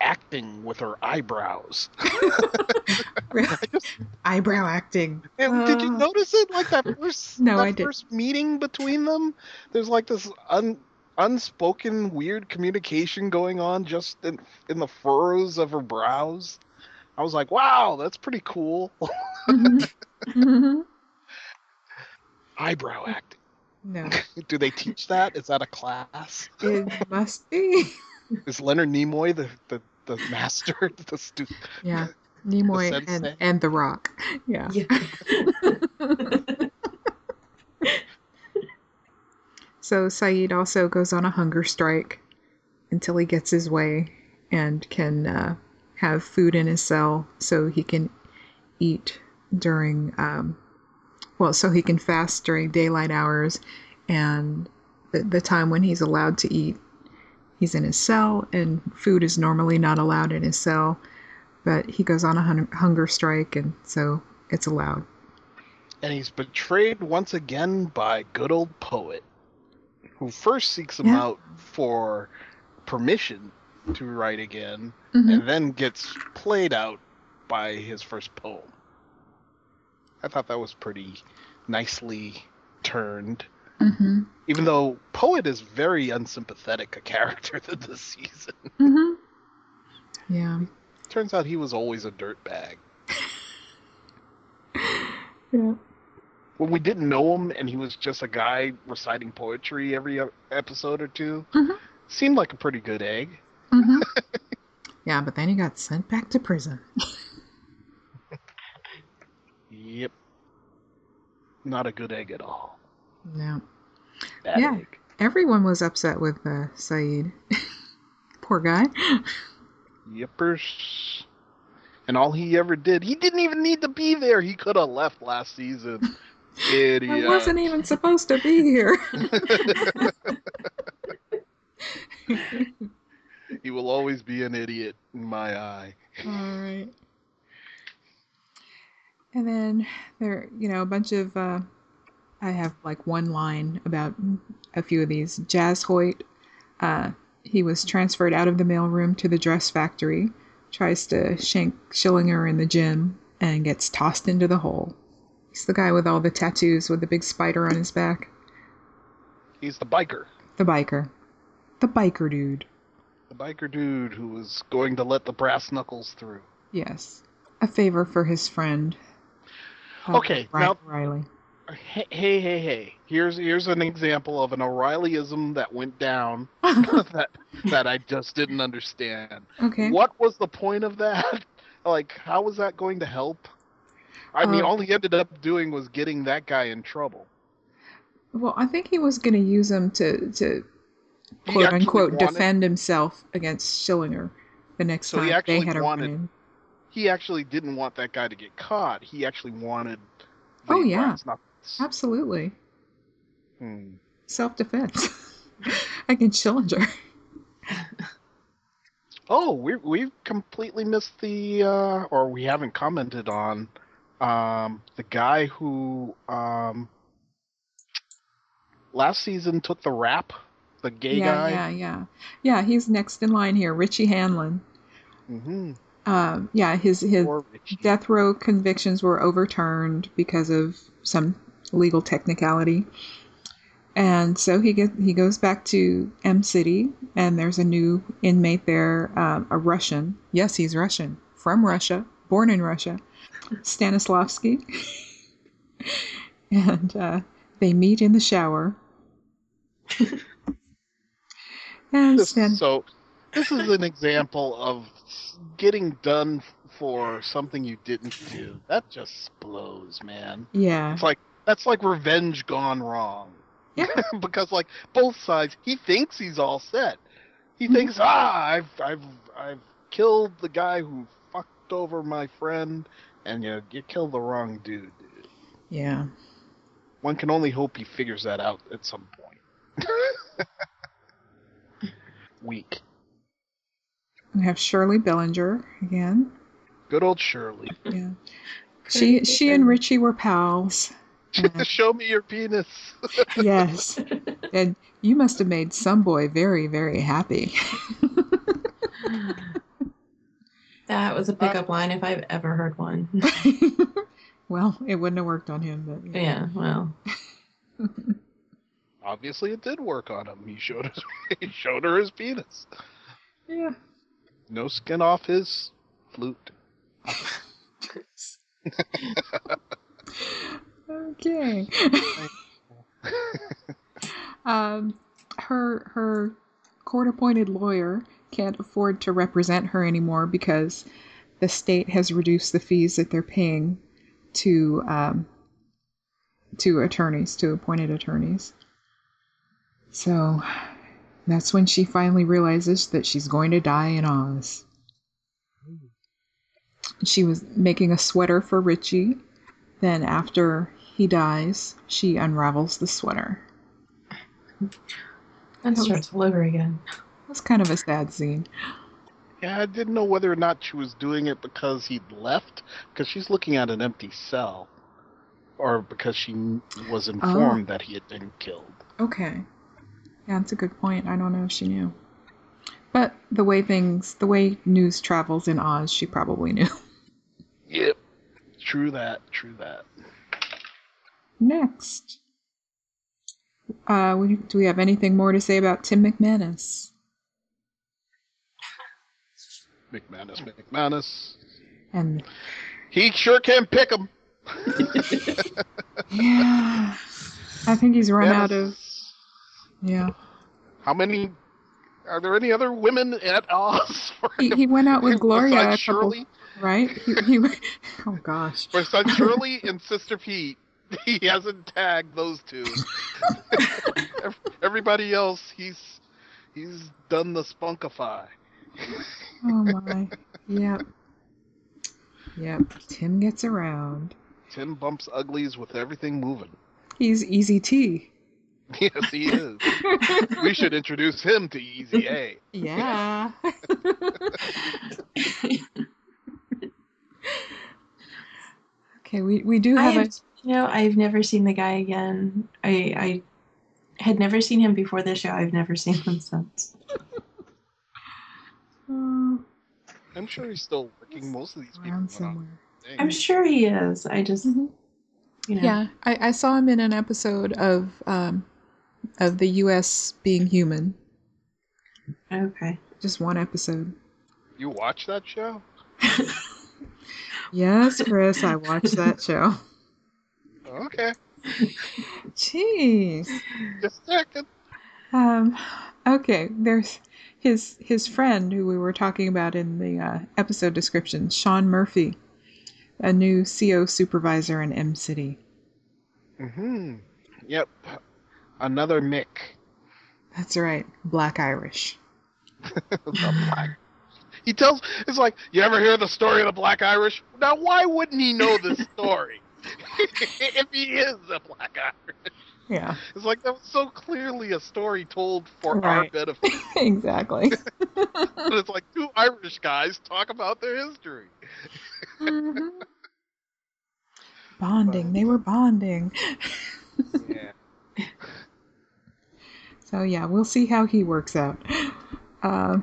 acting with her eyebrows. I [LAUGHS] just- [LAUGHS] Eyebrow acting. and did you Uh, notice it? Like that [LAUGHS] first, No, that I didn't. first meeting between them, there's like this un, unspoken weird communication going on just in, in the furrows of her brows. I was like, wow, that's pretty cool. Mhm. Mhm. Eyebrow acting. no, Do they teach that? Is that a class? it must be. Is Leonard Nimoy the, the, the master? [LAUGHS] the stu- Yeah. Nimoy and, and The Rock. Yeah. Yeah. [LAUGHS] So Saeed also goes on a hunger strike until he gets his way and can uh, have food in his cell so he can eat during, um, well, so he can fast during daylight hours and the, the time when he's allowed to eat. He's in his cell, and food is normally not allowed in his cell, but he goes on a hun- hunger strike, and so it's allowed. and he's betrayed once again by good old poet, who first seeks him Yeah. out for permission to write again, Mhm. and then gets played out by his first poem. I thought that was pretty nicely turned. Mm-hmm. Even though Poet is very unsympathetic a character [LAUGHS] this season. Mm-hmm. Yeah. Turns out he was always a dirtbag. [LAUGHS] Yeah. When we didn't know him and he was just a guy reciting poetry every episode or 2 Mhm. seemed like a pretty good egg. hmm [LAUGHS] yeah, but then he got sent back to prison. Yep. Not a good egg at all. Yeah. Bad Yeah. egg. Everyone was upset with uh, Saeed. [LAUGHS] Poor guy. Yippers. And all he ever did, he didn't even need to be there. He could have left last season. [LAUGHS] Idiot. I wasn't even supposed to be here. [LAUGHS] he will always be an idiot in my eye. All right. And then there, you know, a bunch of. Uh, I have like one line about a few of these. Jaz Hoyt, uh, he was transferred out of the mailroom to the dress factory, tries to shank Schillinger in the gym, and gets tossed into the hole. He's the guy with all the tattoos with the big spider on his back. He's the biker. The biker. The biker dude. The biker dude who was going to let the brass knuckles through. Yes. A favor for his friend. uh, Okay, Ri- now- Riley. Hey, hey, hey, hey. Here's here's an example of an O'Reilyism that went down [LAUGHS] that that I just didn't understand. okay. What was the point of that? [LAUGHS] Like, how was that going to help? I mean, Uh, all he ended up doing was getting that guy in trouble. Well, I think he was going to use him to, to He quote unquote wanted- defend himself against Schillinger the next So he time they had a wanted- run-in. He actually didn't want that guy to get caught. He actually wanted. Oh, yeah. knuckles. Absolutely. Hmm. Self defense [LAUGHS] I can challenge her. [LAUGHS] Oh, we we've completely missed the, uh, or we haven't commented on, um, the guy who, um, last season took the rap, the gay yeah, guy. yeah, yeah. Yeah, he's next in line here. Richie Hanlon. Mm-hmm. Um, yeah, his his death row convictions were overturned because of some legal technicality. And so he get he goes back to Em City, and there's a new inmate there, um, a Russian. Yes, he's Russian from Russia, born in Russia, Stanislofsky. [LAUGHS] and uh, they meet in the shower. [LAUGHS] and This- Stan, so this is an example of getting done for something you didn't do. That just blows, man. yeah, It's like that's like revenge gone wrong. Yeah. [LAUGHS] because like both sides, he thinks he's all set. He Mhm. thinks, ah, I've I've I've killed the guy who fucked over my friend, and you you killed the wrong dude. dude. Yeah. One can only hope he figures that out at some point. [LAUGHS] Weak. We have Shirley Bellinger again. Good old Shirley. Yeah. She she and Richie were pals. Mm-hmm. And- [LAUGHS] Show me your penis. [LAUGHS] yes. And you must have made some boy very, very happy. [LAUGHS] that was a pickup line if I've ever heard one. well, it wouldn't have worked on him, but yeah, well. Obviously, it did work on him. He showed us. He showed her his penis. Yeah. No skin off his flute. Okay. [LAUGHS] um, her her court-appointed lawyer can't afford to represent her anymore because the state has reduced the fees that they're paying to um, to attorneys, to appointed attorneys. So that's when she finally realizes that she's going to die in Oz. She was making a sweater for Richie. Then, after he dies, she unravels the sweater. And starts all over again. That's kind of a sad scene. Yeah, I didn't know whether or not she was doing it because he'd left, because she's looking at an empty cell, or because she was oh. informed that he had been killed. Okay. Yeah, that's a good point. I don't know if she knew. But the way things, the way news travels in Oz, she probably knew. Yep. True that. True that. Next. Uh, we- do we have anything more to say about Tim McManus? McManus, McManus. And He sure can pick him. [LAUGHS] yeah, I think he's run out of yeah. How many? Are there any other women at Oz? [LAUGHS] He, he went out with Gloria, couple, Shirley, right? He, he [LAUGHS] oh gosh. besides Shirley and Sister Pete, [LAUGHS] he hasn't tagged those two. [LAUGHS] Everybody else, he's he's done the spunkify. Oh my. Yep. Yep. Tim gets around. Tim bumps uglies with everything moving. He's easy T. [LAUGHS] Yes, he is. we should introduce him to Easy A. Yeah. okay, we, we do I have have, a you know, I've never seen the guy again. I I had never seen him before the show. I've never [LAUGHS] seen him since. I'm sure he's still working. Most of these people. around went on somewhere. I'm sure he is. I just, Mhm. you know, Yeah, I, I saw him in an episode of um of the U.S. being human. okay. Just one episode. You watch that show? [LAUGHS] Yes, Chris, I watched that show. Okay, Jeez. just checking. Um, okay, there's his his friend who we were talking about in the uh, episode description, Sean Murphy, a new CO supervisor in Em City. Mm-hmm. Yep. Another Mick. That's right, Black Irish. [LAUGHS] black. He tells. It's like you ever hear the story of the Black Irish? Now, why wouldn't he know this story? [LAUGHS] if he is a Black Irish, Yeah, it's like that was so clearly a story told for our benefit. [LAUGHS] exactly. [LAUGHS] But it's like two Irish guys talk about their history. Mhm. Bonding, they were bonding. Yeah. So yeah, we'll see how he works out. Uh,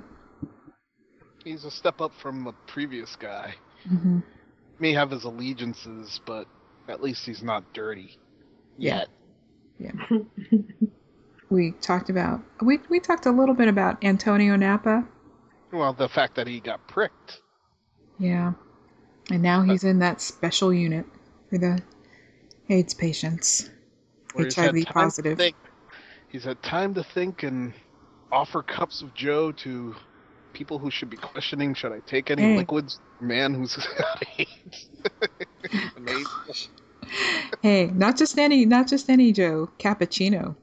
He's a step up from the previous guy. mhm. May have his allegiances, but at least he's not dirty. Yeah. Yet. Yeah. [LAUGHS] we talked about we we talked a little bit about Antonio Nappa. Well, the fact that he got pricked. Yeah. And now he's in that special unit for the AIDS patients. where he's had HIV time to positive. think. He's had time to think and offer cups of Joe to people who should be questioning should I take any Hey. liquids? Man who's [LAUGHS] got AIDS. [LAUGHS] [LAUGHS] Amazing. Hey, not just any not just any Joe, cappuccino.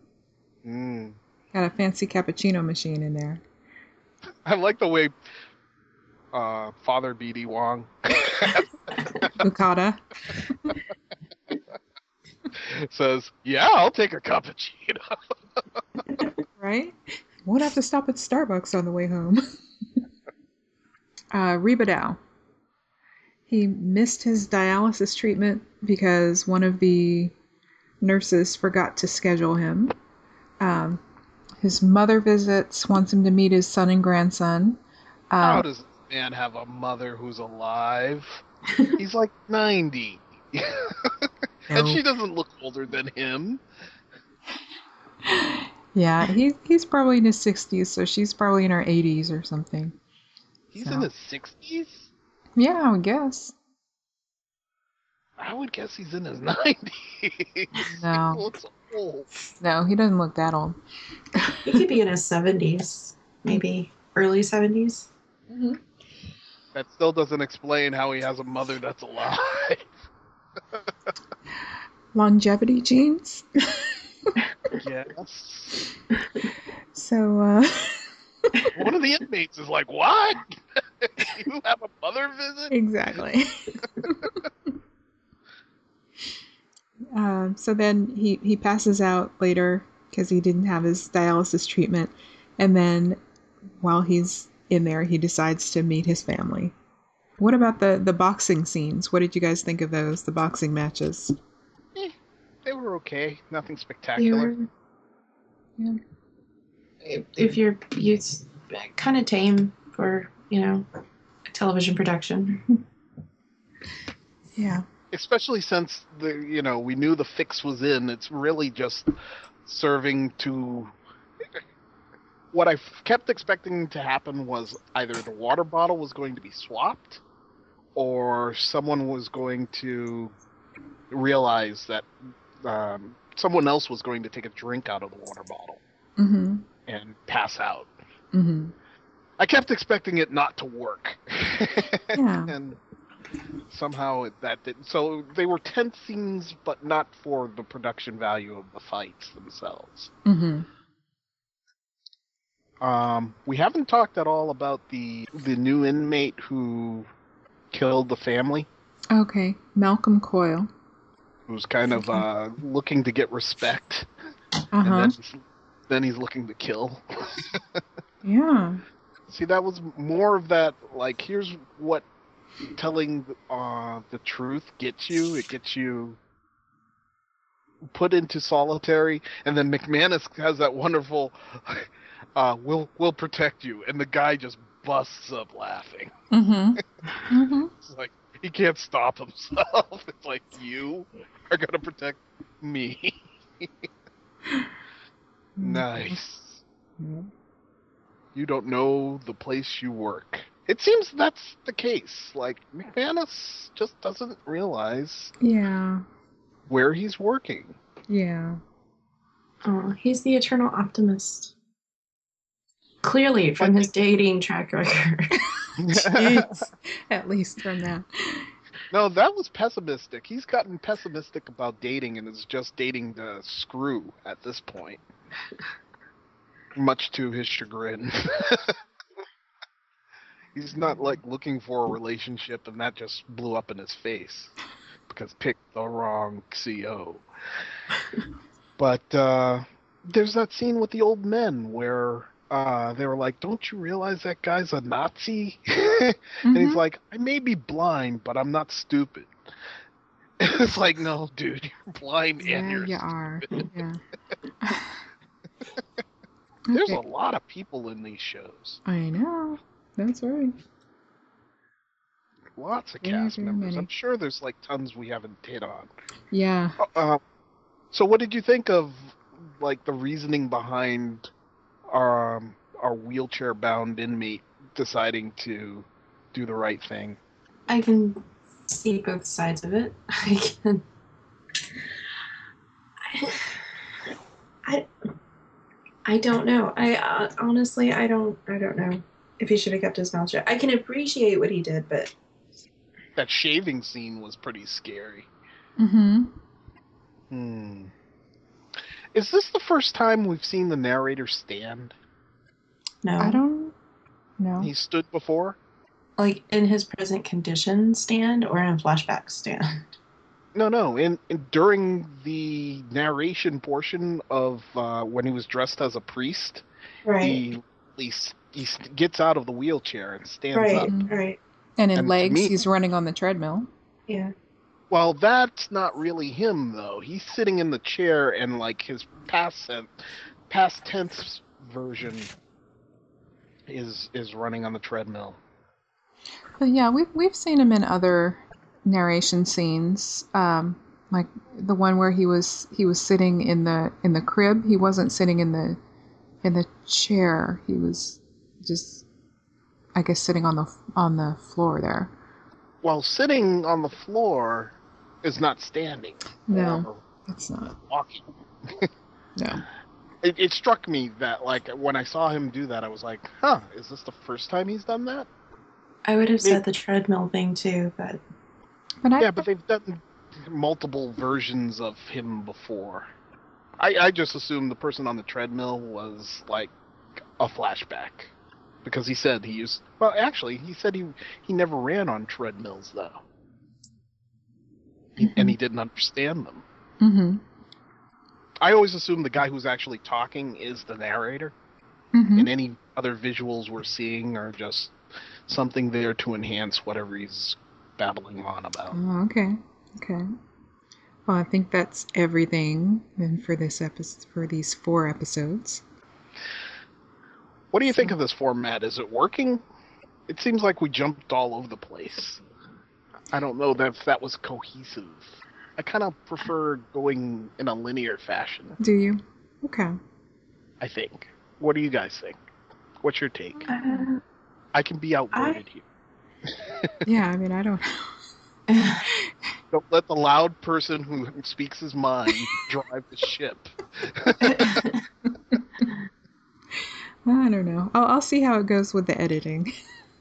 Mm. Got a fancy cappuccino machine in there. I like the way uh, Father B.D. Wong [LAUGHS] Mukada. Says, "Yeah, I'll take a cappuccino." [LAUGHS] Right? Won't have to stop at Starbucks on the way home. uh, Rebadow. He missed his dialysis treatment because one of the nurses forgot to schedule him. Um, his mother visits, wants him to meet his son and grandson. How Uh, does this man have a mother who's alive? He's like [LAUGHS] ninety, [LAUGHS] and she doesn't look older than him. yeah, he, he's probably in his 60s, so she's probably in her 80s or something. He's So- in his sixties. Yeah, I would guess. I would guess he's in his [LAUGHS] nineties. No. he looks old. No, he doesn't look that old. He could be in his 70s, maybe early 70s. That still doesn't explain how he has a mother that's alive. [LAUGHS] Longevity genes. yes. [LAUGHS] So, uh, One of the inmates is like, "What? [LAUGHS] you have a mother visit?" exactly. [LAUGHS] um, so then he, he passes out later because he didn't have his dialysis treatment. And then while he's in there, he decides to meet his family. What about the, the boxing scenes? What did you guys think of those, the boxing matches? They were okay. Nothing spectacular. were- Yeah. If, if you're you kind of tame for you know a television production. [LAUGHS] Yeah. especially since the you know we knew the fix was in it's really just serving to what i kept expecting to happen was either the water bottle was going to be swapped or someone was going to realize that um, someone else was going to take a drink out of the water bottle Mm-hmm. and pass out Mm-hmm. I kept expecting it not to work [LAUGHS] Yeah. and somehow it, that didn't. So they were tense scenes, but not for the production value of the fights themselves. Mm-hmm. Um, we haven't talked at all about the the new inmate who killed the family, Okay. Malcolm Coyle. who's kind of uh, looking to get respect, Uh and then he's, then he's looking to kill. [LAUGHS] Yeah. See, that was more of that. Like, here's what telling uh, the truth gets you. It gets you put into solitary, and then McManus has that wonderful, [LAUGHS] uh, "We'll we'll protect you," and the guy just busts up laughing. Mm-hmm. [LAUGHS] mm-hmm. It's like he can't stop himself. [LAUGHS] It's like you are gonna protect me. nice. Mm-hmm. You don't know the place you work. It seems that's the case. Like McManus just doesn't realize Yeah. where he's working. Yeah. Oh, he's the eternal optimist. Clearly, from his dating track record. [LAUGHS] [LAUGHS] Jeez. At least from that. no, that was pessimistic. He's gotten pessimistic about dating and is just dating the screw at this point. Much to his chagrin. [LAUGHS] He's not like looking for a relationship and that just blew up in his face because picked the wrong CO. But uh there's that scene with the old men where uh they were like, Don't you realize that guy's a Nazi? [LAUGHS] And he's Mhm. like, I may be blind, but I'm not stupid. [LAUGHS] it's like, no, dude, you're blind and yeah, you're you stupid. are. Yeah. There's a lot of people in these shows. I know. That's right. Lots of cast very members. many. I'm sure there's like tons we haven't hit on. Yeah. Uh, so what did you think of like the reasoning behind um our wheelchair bound inmate deciding to do the right thing? I can see both sides of it. [LAUGHS] I can. I, I don't know. I uh, honestly, I don't. I don't know if he should have kept his mouth shut. I can appreciate what he did, but That shaving scene was pretty scary. Mm-hmm. Hmm. Is this the first time we've seen the narrator stand? no. I don't No, He stood before? like in his present condition stand or in a flashback stand? No, no. In, in during the narration portion of uh, when he was dressed as a priest, he he, he gets out of the wheelchair and stands Right. up. Right. And in And legs, me- he's running on the treadmill. Yeah. Well, that's not really him though. He's sitting in the chair and like his past past tense version is is running on the treadmill. But yeah, we've we've seen him in other narration scenes, um, like the one where he was he was sitting in the in the crib. He wasn't sitting in the in the chair. He was just, I guess, sitting on the on the floor there. While sitting on the floor is not standing No, or it's not. walking. [LAUGHS] No. It, it struck me that like when I saw him do that, I was like, "Huh, is this the first time he's done that?" I would have It- said the treadmill thing too, but I Yeah, but they've done multiple versions of him before. I, I just assumed the person on the treadmill was like a flashback because he said he used. Well, actually, he said he he never ran on treadmills though, He- and he didn't understand them. Mm-hmm. I always assume the guy who's actually talking is the narrator, Mm-hmm. and any other visuals we're seeing are just something there to enhance whatever he's babbling on about. Oh, okay. Okay. Well, I think that's everything then for this episode for these four episodes. What do you think of this format? Is it working? It seems like we jumped all over the place. I don't know that if that was cohesive. I kind of prefer going in a linear fashion, Do you? Okay. I think. What do you guys think? What's your take? uh, I can be outvoted here. Yeah, I mean, I don't know. [LAUGHS] Don't let the loud person who speaks his mind drive the ship. [LAUGHS] I don't know. I'll, I'll see how it goes with the editing.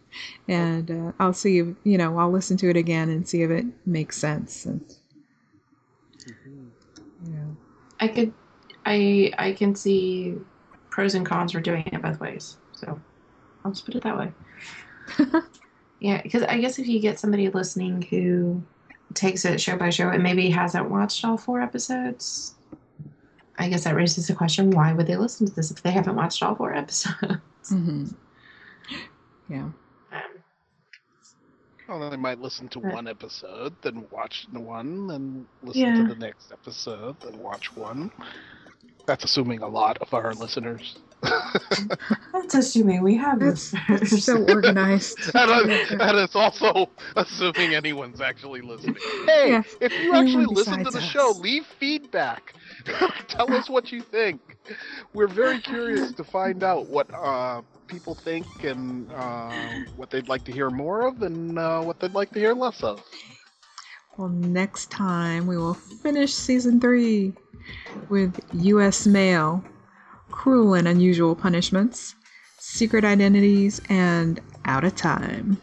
[LAUGHS] and uh, I'll see if, you know, I'll listen to it again and see if it makes sense. And, you know, I could, I I can see pros and cons for doing it both ways. So I'll just put it that way. Yeah, because I guess if you get somebody listening who takes it show by show and maybe hasn't watched all four episodes, I guess that raises the question: Why would they listen to this if they haven't watched all four [LAUGHS] episodes? mhm. Yeah. Um, Well, they might listen to one episode, then watch the one, then listen Yeah. to the next episode, then watch one. That's assuming a lot of our listeners. [LAUGHS] that's assuming we have That's, listeners. that's [LAUGHS] so organized. and, I- and it's also assuming anyone's actually listening. Hey, Yeah, if you anyone actually listen to the us. show, leave feedback. [LAUGHS] Tell us what you think. We're very curious to find out what uh, people think and uh, what they'd like to hear more of and uh, what they'd like to hear less of. Well, next time we will finish season three with U.S. Male, cruel and unusual punishments, secret identities, and out of time.